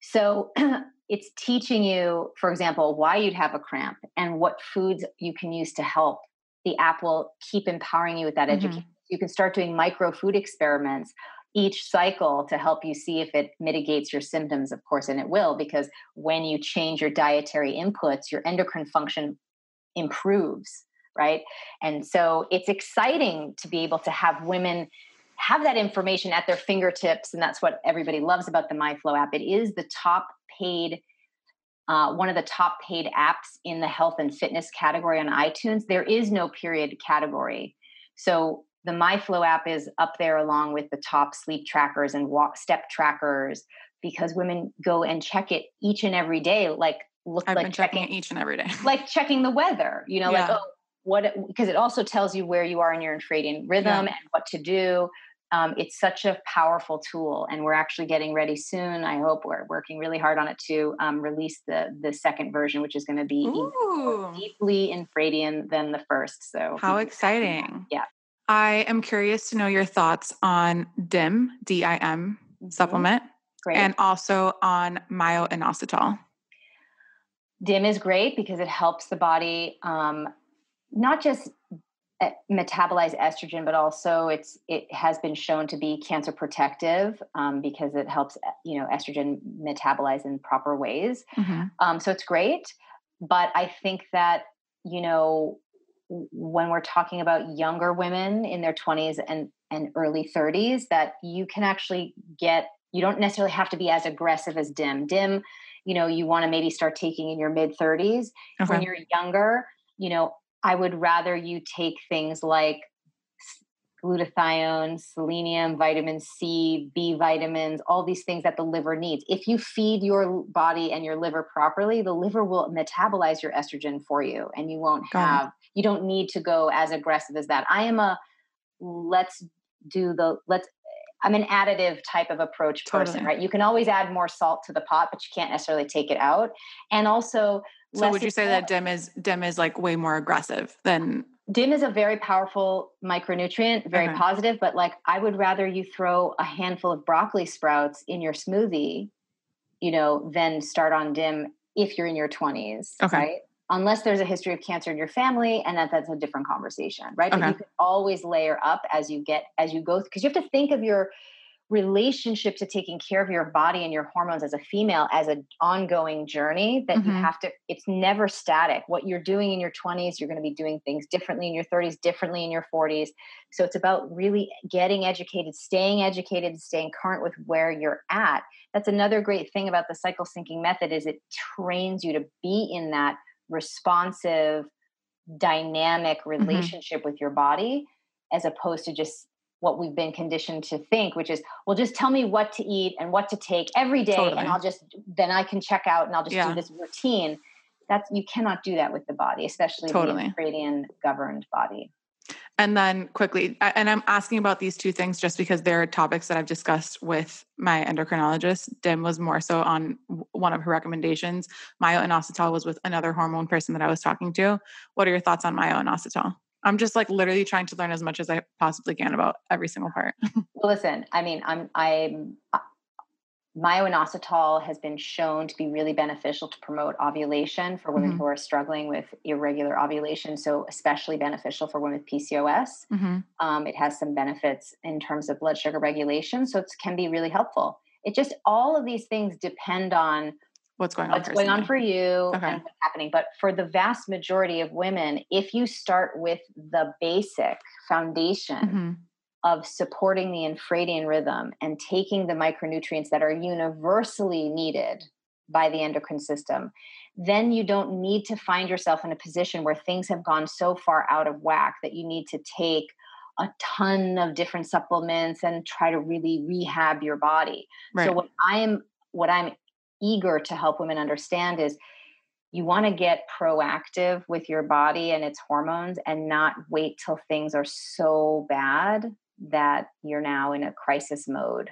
So it's teaching you, for example, why you'd have a cramp and what foods you can use to help. The app will keep empowering you with that mm-hmm. education. You can start doing micro food experiments each cycle to help you see if it mitigates your symptoms, of course, and it will, because when you change your dietary inputs, your endocrine function improves, right? And so it's exciting to be able to have women have that information at their fingertips. And that's what everybody loves about the MyFLO app. It is the top paid. Uh, one of the top paid apps in the health and fitness category on iTunes. There is no period category. So the MyFLO app is up there along with the top sleep trackers and walk step trackers because women go and check it each and every day, like look I've like checking, checking, it each and every day, like checking the weather. You know, yeah. like oh, what because it also tells you where you are in your infradian rhythm yeah. and what to do. Um, it's such a powerful tool, and we're actually getting ready soon. I hope we're working really hard on it to um, release the the second version, which is going to be deeply infradian than the first. So how exciting! Yeah, I am curious to know your thoughts on DIM, D I M mm-hmm. supplement, great. and also on myo-inositol. DIM is great because it helps the body um, not just eh, metabolize estrogen, but also it's it has been shown to be cancer protective um, because it helps eh, you know estrogen metabolize in proper ways. Mm-hmm. Um, so it's great, but I think that you know when we're talking about younger women in their 20s and, and early 30s that you can actually get you don't necessarily have to be as aggressive as dim dim you know you want to maybe start taking in your mid 30s okay. when you're younger you know i would rather you take things like glutathione, selenium, vitamin C, B vitamins, all these things that the liver needs. If you feed your body and your liver properly, the liver will metabolize your estrogen for you and you won't have, you don't need to go as aggressive as that. I am a let's do the, let's, I'm an additive type of approach person, totally. right? You can always add more salt to the pot, but you can't necessarily take it out. And also, so would you say that dim is dim is like way more aggressive than dim is a very powerful micronutrient very positive but like i would rather you throw a handful of broccoli sprouts in your smoothie you know than start on dim if you're in your 20s okay. right unless there's a history of cancer in your family and that that's a different conversation right okay. but you can always layer up as you get as you go because you have to think of your relationship to taking care of your body and your hormones as a female as an ongoing journey that mm-hmm. you have to it's never static what you're doing in your 20s you're going to be doing things differently in your 30s differently in your 40s so it's about really getting educated staying educated staying current with where you're at that's another great thing about the cycle syncing method is it trains you to be in that responsive dynamic mm-hmm. relationship mm-hmm. with your body as opposed to just what we've been conditioned to think, which is, well, just tell me what to eat and what to take every day, totally. and I'll just then I can check out and I'll just yeah. do this routine. That's you cannot do that with the body, especially totally. the infradian governed body. And then quickly, and I'm asking about these two things just because they're topics that I've discussed with my endocrinologist. Dim was more so on one of her recommendations. Myo-inositol was with another hormone person that I was talking to. What are your thoughts on myo-inositol? I'm just like literally trying to learn as much as I possibly can about every single part. well, listen, I mean, I'm, I'm, myo-inositol has been shown to be really beneficial to promote ovulation for women mm-hmm. who are struggling with irregular ovulation. So, especially beneficial for women with PCOS. Mm-hmm. Um, it has some benefits in terms of blood sugar regulation. So, it can be really helpful. It just, all of these things depend on what's going on what's going on for you okay. and what's happening but for the vast majority of women if you start with the basic foundation mm-hmm. Of supporting the infradian rhythm and taking the micronutrients that are universally needed by the endocrine system then you don't need to find yourself in a position where things have gone so far out of whack that you need to take a ton of different supplements and try to really rehab your body right. so what i'm what i'm eager to help women understand is you want to get proactive with your body and its hormones and not wait till things are so bad that you're now in a crisis mode.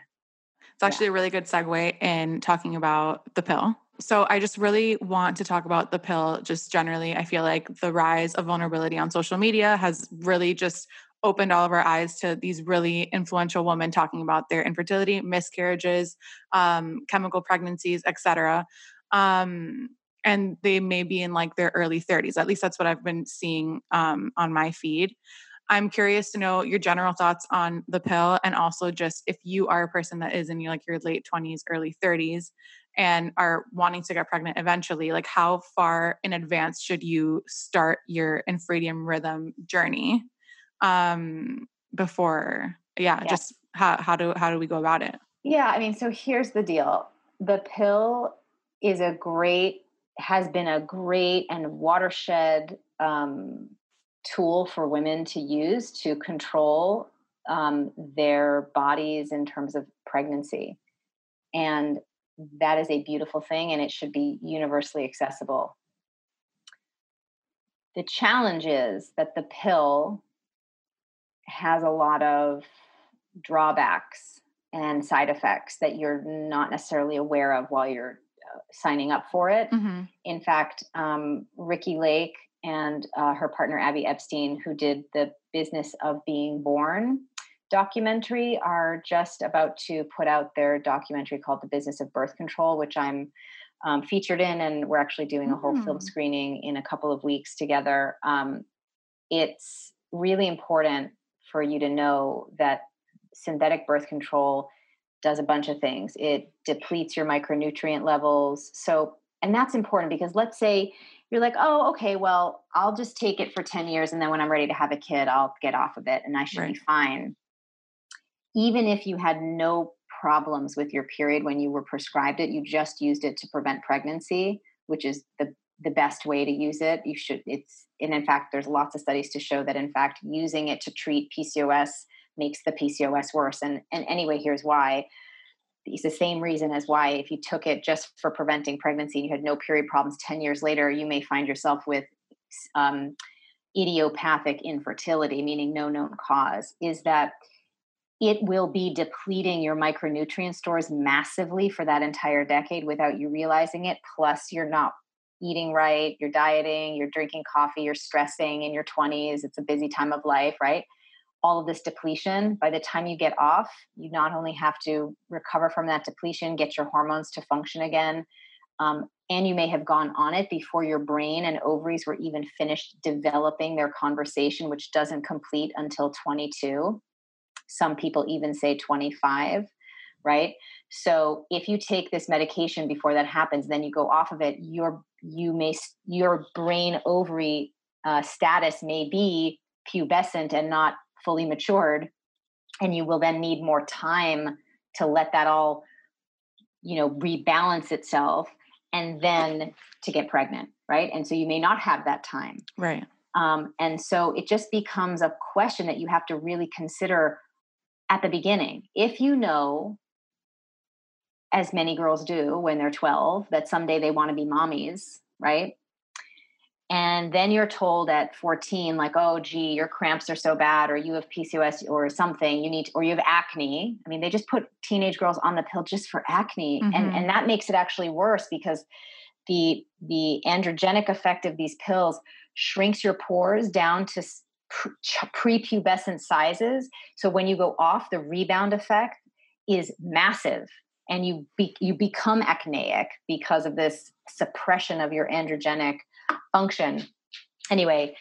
It's actually yeah. a really good segue in talking about the pill. So, I just really want to talk about the pill just generally. I feel like the rise of vulnerability on social media has really just opened all of our eyes to these really influential women talking about their infertility, miscarriages, um, chemical pregnancies, etc. Um, and they may be in like their early 30s. At least that's what I've been seeing um, on my feed. I'm curious to know your general thoughts on the pill and also just if you are a person that is in your, like your late 20s, early 30s and are wanting to get pregnant eventually, like how far in advance should you start your infradian rhythm journey um, before yeah, yeah, just how how do how do we go about it? Yeah, I mean, so here's the deal. The pill is a great has been a great and watershed um, tool for women to use to control um, their bodies in terms of pregnancy. And that is a beautiful thing, and it should be universally accessible. The challenge is that the pill has a lot of drawbacks and side effects that you're not necessarily aware of while you're uh, signing up for it. Mm-hmm. In fact, um, Ricki Lake and uh, her partner Abby Epstein, who did the Business of Being Born documentary, are just about to put out their documentary called The Business of Birth Control, which I'm um, featured in, and we're actually doing a whole mm. film screening in a couple of weeks together. Um, it's really important for you to know that synthetic birth control does a bunch of things. It depletes your micronutrient levels. So, and that's important because let's say you're like, oh, okay, well, I'll just take it for 10 years. And then when I'm ready to have a kid, I'll get off of it and I should right. be fine. Even if you had no problems with your period when you were prescribed it, you just used it to prevent pregnancy, which is the the best way to use it. You should it's and in fact there's lots of studies to show that in fact using it to treat PCOS makes the PCOS worse. And and anyway, here's why it's the same reason as why if you took it just for preventing pregnancy and you had no period problems 10 years later you may find yourself with um, idiopathic infertility meaning no known cause is that it will be depleting your micronutrient stores massively for that entire decade without you realizing it plus you're not eating right you're dieting you're drinking coffee you're stressing in your 20s it's a busy time of life right all of this depletion, by the time you get off, you not only have to recover from that depletion, get your hormones to function again, um, and you may have gone on it before your brain and ovaries were even finished developing their conversation, which doesn't complete until 22. Some people even say 25, right? So if you take this medication before that happens, then you go off of it, your you may your brain ovary uh, status may be pubescent and not fully matured and you will then need more time to let that all you know rebalance itself and then to get pregnant right? And so you may not have that time. Right. Um, and so it just becomes a question that you have to really consider at the beginning. If you know as many girls do when they're 12 that someday they want to be mommies right and then you're told at 14 like oh gee your cramps are so bad or you have pcos or something you need to, or you have acne i mean they just put teenage girls on the pill just for acne mm-hmm. and and that makes it actually worse because the the androgenic effect of these pills shrinks your pores down to prepubescent sizes so when you go off the rebound effect is massive and you be, you become acneic because of this suppression of your androgenic function. Anyway,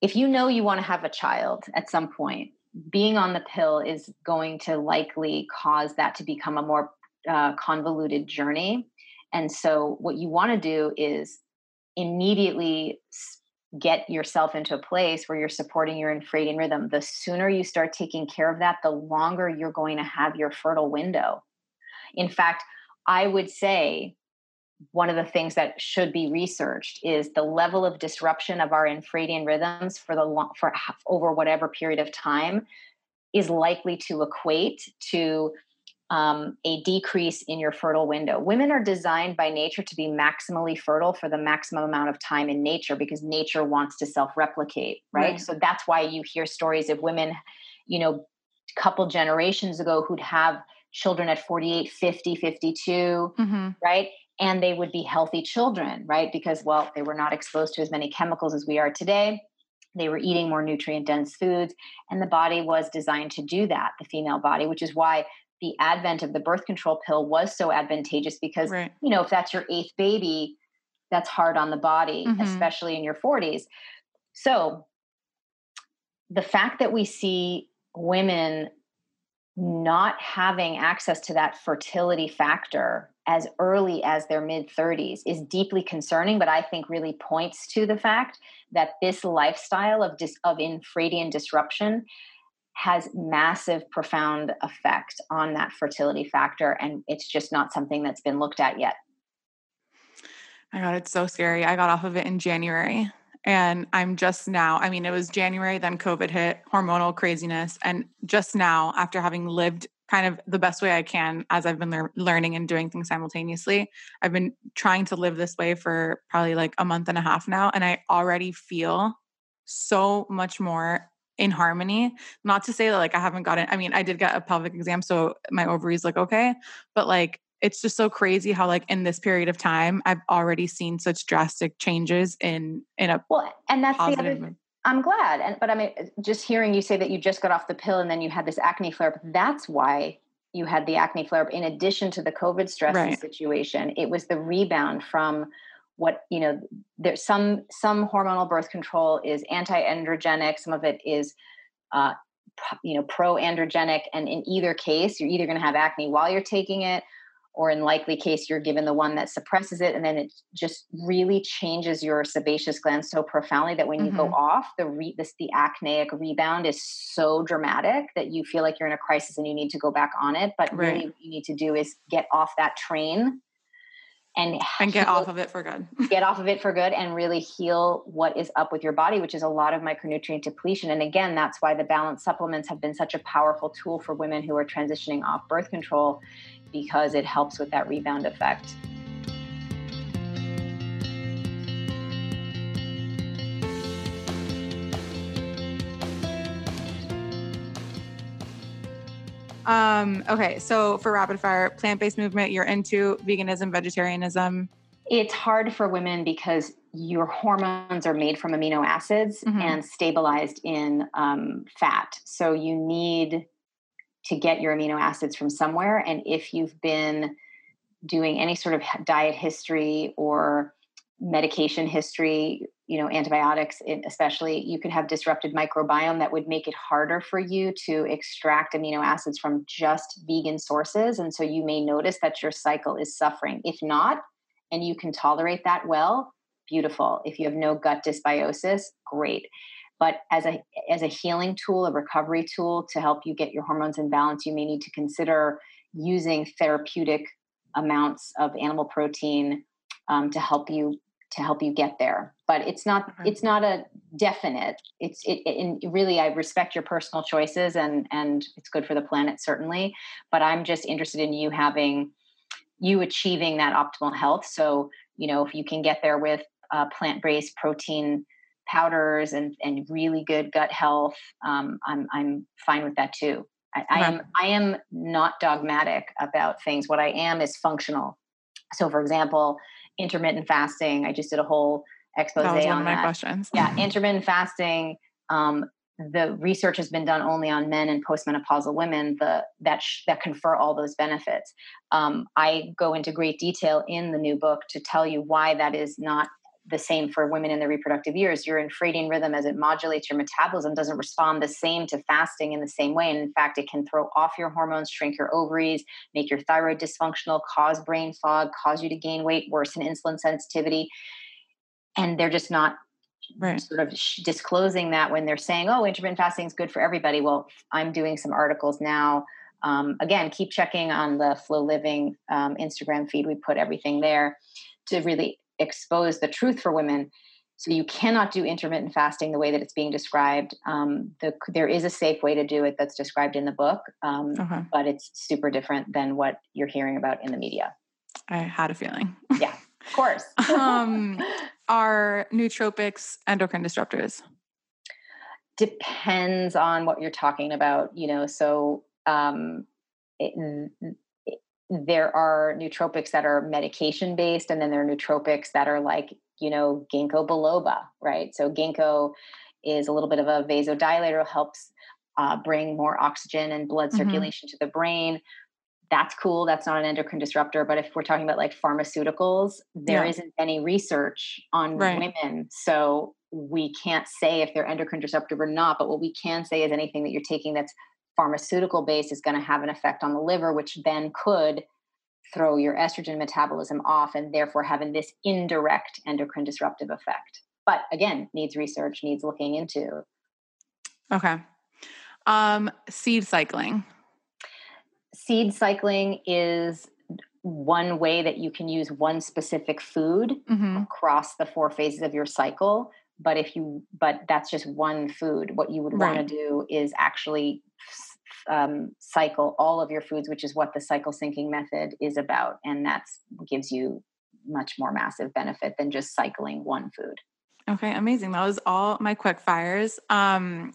if you know you want to have a child at some point, being on the pill is going to likely cause that to become a more uh, convoluted journey. And so, what you want to do is immediately get yourself into a place where you're supporting your infradian rhythm. The sooner you start taking care of that, the longer you're going to have your fertile window. In fact, I would say one of the things that should be researched is the level of disruption of our infradian rhythms for the long, for over whatever period of time is likely to equate to um, a decrease in your fertile window. Women are designed by nature to be maximally fertile for the maximum amount of time in nature because nature wants to self-replicate, right? right. So that's why you hear stories of women, you know, a couple generations ago who'd have children at 48, 50, 52, mm-hmm. right? And they would be healthy children, right? Because, well, they were not exposed to as many chemicals as we are today. They were eating more nutrient dense foods, and the body was designed to do that, the female body, which is why the advent of the birth control pill was so advantageous because Right. you know if that's your eighth baby that's hard on the body Mhm. especially in your 40s so the fact that we see women not having access to that fertility factor as early as their mid 30s is deeply concerning but i think really points to the fact that this lifestyle of dis- of infradian disruption has massive profound effect on that fertility factor and it's just not something that's been looked at yet My God, it's so scary. I got off of it in January and I'm just now, I mean, it was January, then COVID hit, hormonal craziness. And just now, after having lived kind of the best way I can as I've been lear- learning and doing things simultaneously, I've been trying to live this way for probably like a month and a half now. And I already feel so much more in harmony. Not to say that like I haven't gotten, I mean, I did get a pelvic exam, so my ovaries look okay, but like it's just so crazy how like in this period of time I've already seen such drastic changes in in a well and that's the other I'm glad. And but I mean, just hearing you say that you just got off the pill and then you had this acne flare up. That's why you had the acne flare up. In addition to the COVID stress Right. situation, it was the rebound from what you know. There's some some hormonal birth control is anti-androgenic. Some of it is. Uh, you know pro-androgenic and in either case you're either going to have acne while you're taking it or in likely case you're given the one that suppresses it and then it just really changes your sebaceous gland so profoundly that when you go Mhm. off the re- this the acneic rebound is so dramatic that you feel like you're in a crisis and you need to go back on it but Right. really what you need to do is get off that train and and get heal- off of it for good. get off of it for good and really heal what is up with your body, which is a lot of micronutrient depletion. And again, that's why the balanced supplements have been such a powerful tool for women who are transitioning off birth control because it helps with that rebound effect. Um okay, so for rapid fire, plant-based movement, you're into veganism, vegetarianism. It's hard for women because your hormones are made from amino acids Mhm. and stabilized in um, fat. So you need to get your amino acids from somewhere. And if you've been doing any sort of diet history or medication history, you know, antibiotics especially, you could have disrupted microbiome that would make it harder for you to extract amino acids from just vegan sources. And so you may notice that your cycle is suffering. If not, and you can tolerate that well, beautiful. If you have no gut dysbiosis, great. But as a as a healing tool, a recovery tool to help you get your hormones in balance, you may need to consider using therapeutic amounts of animal protein um, to help you to help you get there. But it's not Okay. it's not a definite. It's it, it and really I respect your personal choices and and it's good for the planet certainly. But I'm just interested in you having you achieving that optimal health. So you know if you can get there with uh, plant-based protein powders and and really good gut health, um, I'm I'm fine with that too. I, I am I am not dogmatic about things. What I am is functional. So, for example, intermittent fasting. I just did a whole expose That was one on of my that. questions. Yeah, intermittent fasting. Um, the research has been done only on men and postmenopausal women. The that sh- that confer all those benefits. Um, I go into great detail in the new book to tell you why that is not the same for women in their reproductive years. Your infradian rhythm, as it modulates your metabolism, doesn't respond the same to fasting in the same way. And in fact, it can throw off your hormones, shrink your ovaries, make your thyroid dysfunctional, cause brain fog, cause you to gain weight, worsen insulin sensitivity. And they're just not Right. sort of sh- disclosing that when they're saying, "Oh, intermittent fasting is good for everybody." Well, I'm doing some articles now. Um, again, keep checking on the FLO Living um, Instagram feed. We put everything there to really expose the truth for women. So you cannot do intermittent fasting the way that it's being described. Um, the, there is a safe way to do it that's described in the book, um, Okay. but it's super different than what you're hearing about in the media. I had a feeling. Yeah, of course. um, are nootropics endocrine disruptors? depends on what you're talking about you know so um it- there are nootropics that are medication based and then there are nootropics that are like you know ginkgo biloba right so ginkgo is a little bit of a vasodilator helps uh, bring more oxygen and blood Mhm. circulation to the brain that's cool. That's not an endocrine disruptor. But if we're talking about like pharmaceuticals, there Yeah. not any research on Right. women. So we can't say if they're endocrine disruptive or not. But what we can say is anything that you're taking that's pharmaceutical base is going to have an effect on the liver, which then could throw your estrogen metabolism off and therefore having this indirect endocrine disruptive effect. But again, needs research, needs looking into. Okay. Um, seed cycling. Seed cycling is one way that you can use one specific food Mm-hmm. across the four phases of your cycle but if you but that's just one food what you would want to do is actually um, cycle all of your foods which is what the cycle syncing method is about and that gives you much more massive benefit than just cycling one food Okay, amazing. That was all my quick fires. Um,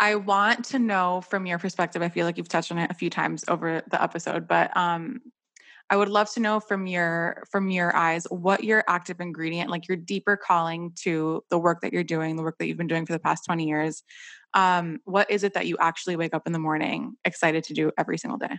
I want to know from your perspective. I feel like you've touched on it a few times over the episode, but um, I would love to know from your from your eyes what your active ingredient, like your deeper calling to the work that you're doing, the work that you've been doing for the past 20 years. Um, what is it that you actually wake up in the morning excited to do every single day?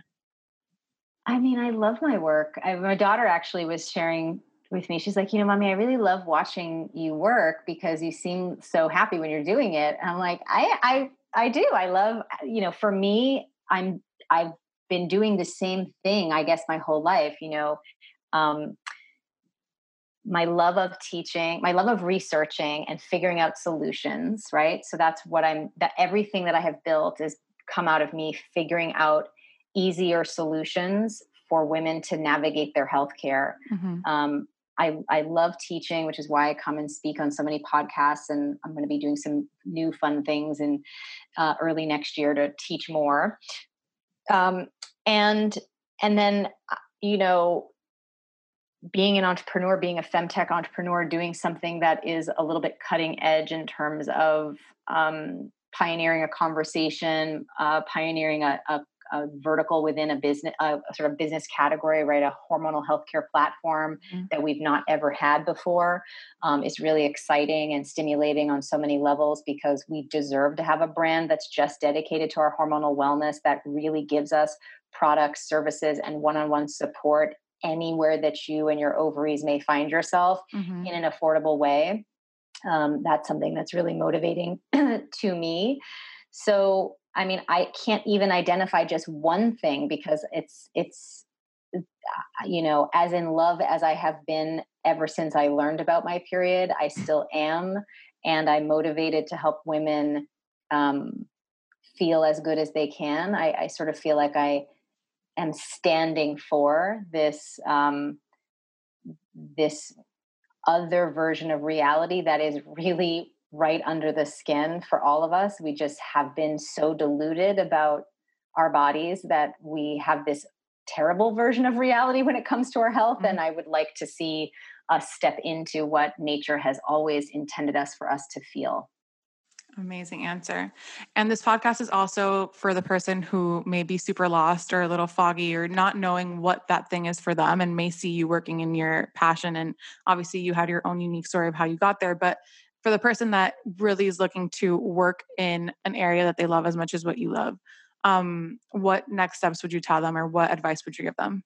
I mean, I love my work. I, my daughter actually was sharing with me. She's like, you know, mommy, I really love watching you work because you seem so happy when you're doing it. And I'm like, I, I, I do. I love, you know, for me, I'm, I've been doing the same thing, I guess, my whole life. You know, um, my love of teaching, my love of researching and figuring out solutions. Right. So that's what I'm. That everything that I have built is come out of me figuring out easier solutions for women to navigate their healthcare. Mhm. Um, I, I love teaching, which is why I come and speak on so many podcasts. And I'm going to be doing some new fun things in uh, early next year to teach more. Um, and and then uh, you know, being an entrepreneur, being a femtech entrepreneur, doing something that is a little bit cutting edge in terms of um, pioneering a conversation, uh, pioneering a, a, a vertical within a business, a, sort of business category, right? A hormonal healthcare platform Mhm. that we've not ever had before um, is really exciting and stimulating on so many levels because we deserve to have a brand that's just dedicated to our hormonal wellness that really gives us products, services, and one-on-one support anywhere that you and your ovaries may find yourself Mhm. in an affordable way. Um, that's something that's really motivating to me. So, I mean, I can't even identify just one thing because it's it's uh, you know as in love as I have been ever since I learned about my period. I still am, and I'm motivated to help women um, feel as good as they can. I, I sort of feel like I am standing for this um, this other version of reality that is really right under the skin for all of us. We just have been so deluded about our bodies that we have this terrible version of reality when it comes to our health. Mhm. And I would like to see us step into what nature has always intended us for us to feel. Amazing answer. And this podcast is also for the person who may be super lost or a little foggy or not knowing what that thing is for them and may see you working in your passion. And obviously, you had your own unique story of how you got there. But for the person that really is looking to work in an area that they love as much as what you love, um, what next steps would you tell them or what advice would you give them?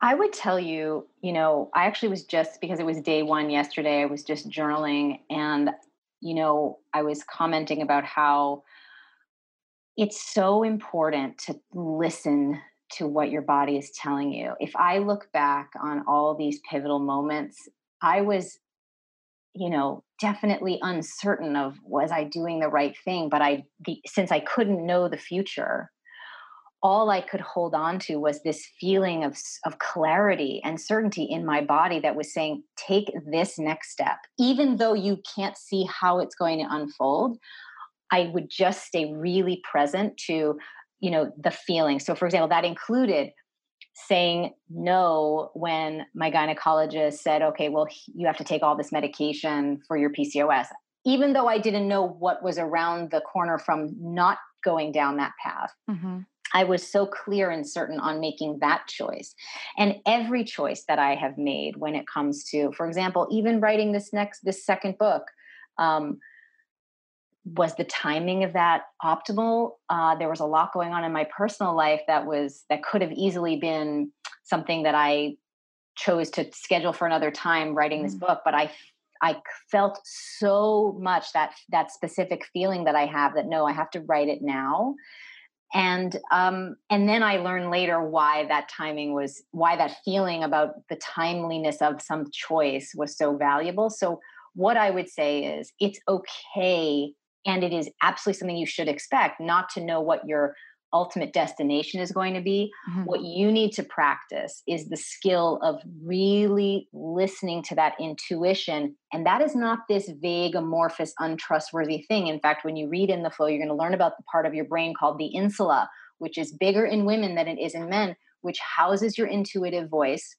I would tell you, you know, I actually was just because it was day one yesterday, I was just journaling and, you know, I was commenting about how it's so important to listen to what your body is telling you. If I look back on all these pivotal moments, I was, you know, definitely uncertain of was I doing the right thing, but I, be, since I couldn't know the future, all I could hold on to was this feeling of, of clarity and certainty in my body that was saying, take this next step. Even though you can't see how it's going to unfold, I would just stay really present to, you know, the feeling. So for example, that included saying no when my gynecologist said, okay, well, you have to take all this medication for your PCOS. Even though I didn't know what was around the corner from not going down that path. Mm-hmm. I was so clear and certain on making that choice. And every choice that I have made when it comes to, for example, even writing this next, this second book, um, was the timing of that optimal? Uh, there was a lot going on in my personal life that was that could have easily been something that I chose to schedule for another time writing this mm. book. But I I felt so much that that specific feeling that I have that no, I have to write it now. And um, and then I learned later why that timing was why that feeling about the timeliness of some choice was so valuable. So what I would say is it's okay and it is absolutely something you should expect not to know what your ultimate destination is going to be. Mm-hmm. What you need to practice is the skill of really listening to that intuition. And that is not this vague, amorphous, untrustworthy thing. In fact, when you read In the FLO, you're going to learn about the part of your brain called the insula, which is bigger in women than it is in men, which houses your intuitive voice.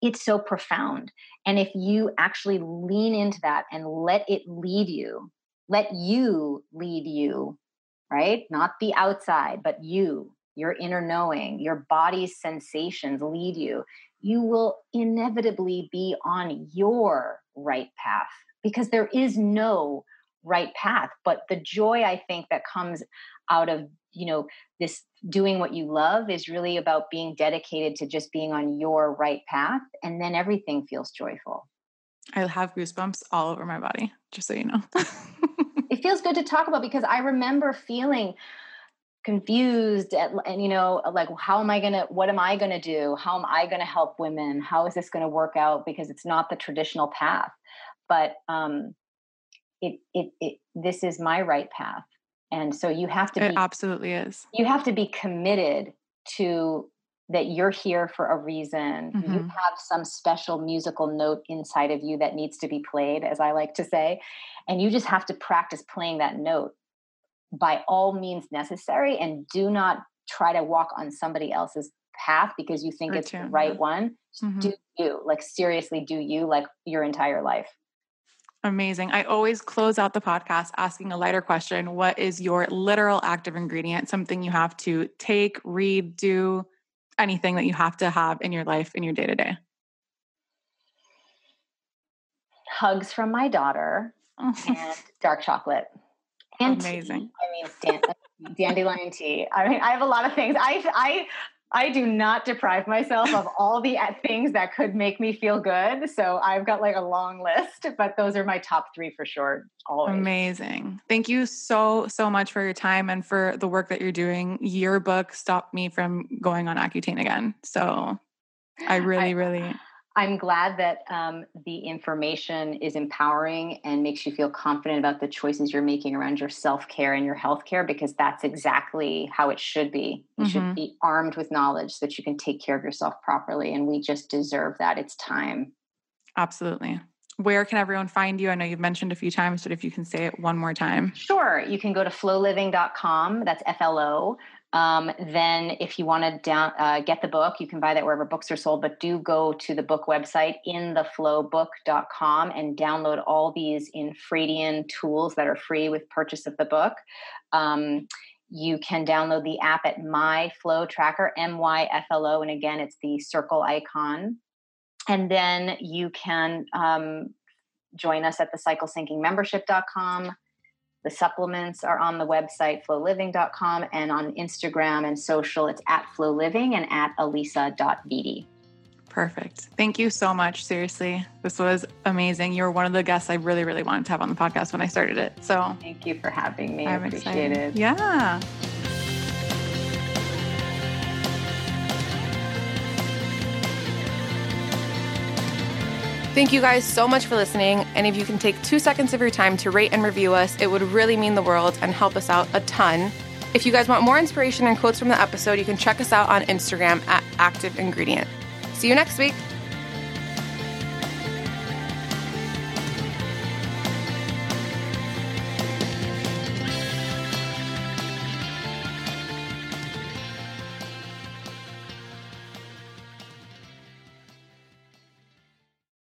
It's so profound. And if you actually lean into that and let it lead you, let you lead you right? Not the outside, but you, your inner knowing, your body's sensations lead you. You will inevitably be on your right path because there is no right path. But the joy I think that comes out of, you know, this doing what you love is really about being dedicated to just being on your right path. And then everything feels joyful. I have goosebumps all over my body, just so you know. it feels good to talk about because I remember feeling confused at, and you know like how am i going to what am i going to do? How am i going to help women? How is this going to work out? Because it's not the traditional path. But um it, it it this is my right path. And so you have to it be absolutely is. you have to be committed to that you're here for a reason. Mm-hmm. You have some special musical note inside of you that needs to be played, as I like to say. And you just have to practice playing that note by all means necessary. And do not try to walk on somebody else's path because you think it's the right one. Mm-hmm. Do you, like, seriously, do you, like, your entire life. Amazing. I always close out the podcast asking a lighter question What is your literal active ingredient? Something you have to take, read, do, anything that you have to have in your life in your day to day? Hugs from my daughter and dark chocolate. And Amazing. Tea. I mean, dan- dandelion tea. I mean, I have a lot of things. I, I, I do not deprive myself of all the uh, things that could make me feel good. So I've got like a long list, but those are my top three for sure. Always. Amazing. Thank you so, so much for your time and for the work that you're doing. Your book stopped me from going on Accutane again. So I really, really I'm glad that um, the information is empowering and makes you feel confident about the choices you're making around your self care and your health care because that's exactly how it should be. You mm-hmm. should be armed with knowledge so that you can take care of yourself properly. And we just deserve that. It's time. Absolutely. Where can everyone find you? I know you've mentioned a few times, but if you can say it one more time. Sure. You can go to floliving.com. That's F L O um, then, if you want to down uh, get the book, you can buy that wherever books are sold. But do go to the book website intheflobook.com and download all these Infradian tools that are free with purchase of the book. Um, you can download the app at MyFLO Tracker, M Y F L O, and again, it's the circle icon. And then you can um, join us at the cyclesyncingmembership.com the supplements are on the website floliving.com and on Instagram and social, it's at flowliving and at elisa.vd. Perfect. Thank you so much. Seriously, this was amazing. You were one of the guests I really, really wanted to have on the podcast when I started it. So thank you for having me. I'm I appreciate excited. it. Yeah. Thank you guys so much for listening. And if you can take two seconds of your time to rate and review us, it would really mean the world and help us out a ton. If you guys want more inspiration and quotes from the episode, you can check us out on Instagram at Active Ingredient. See you next week.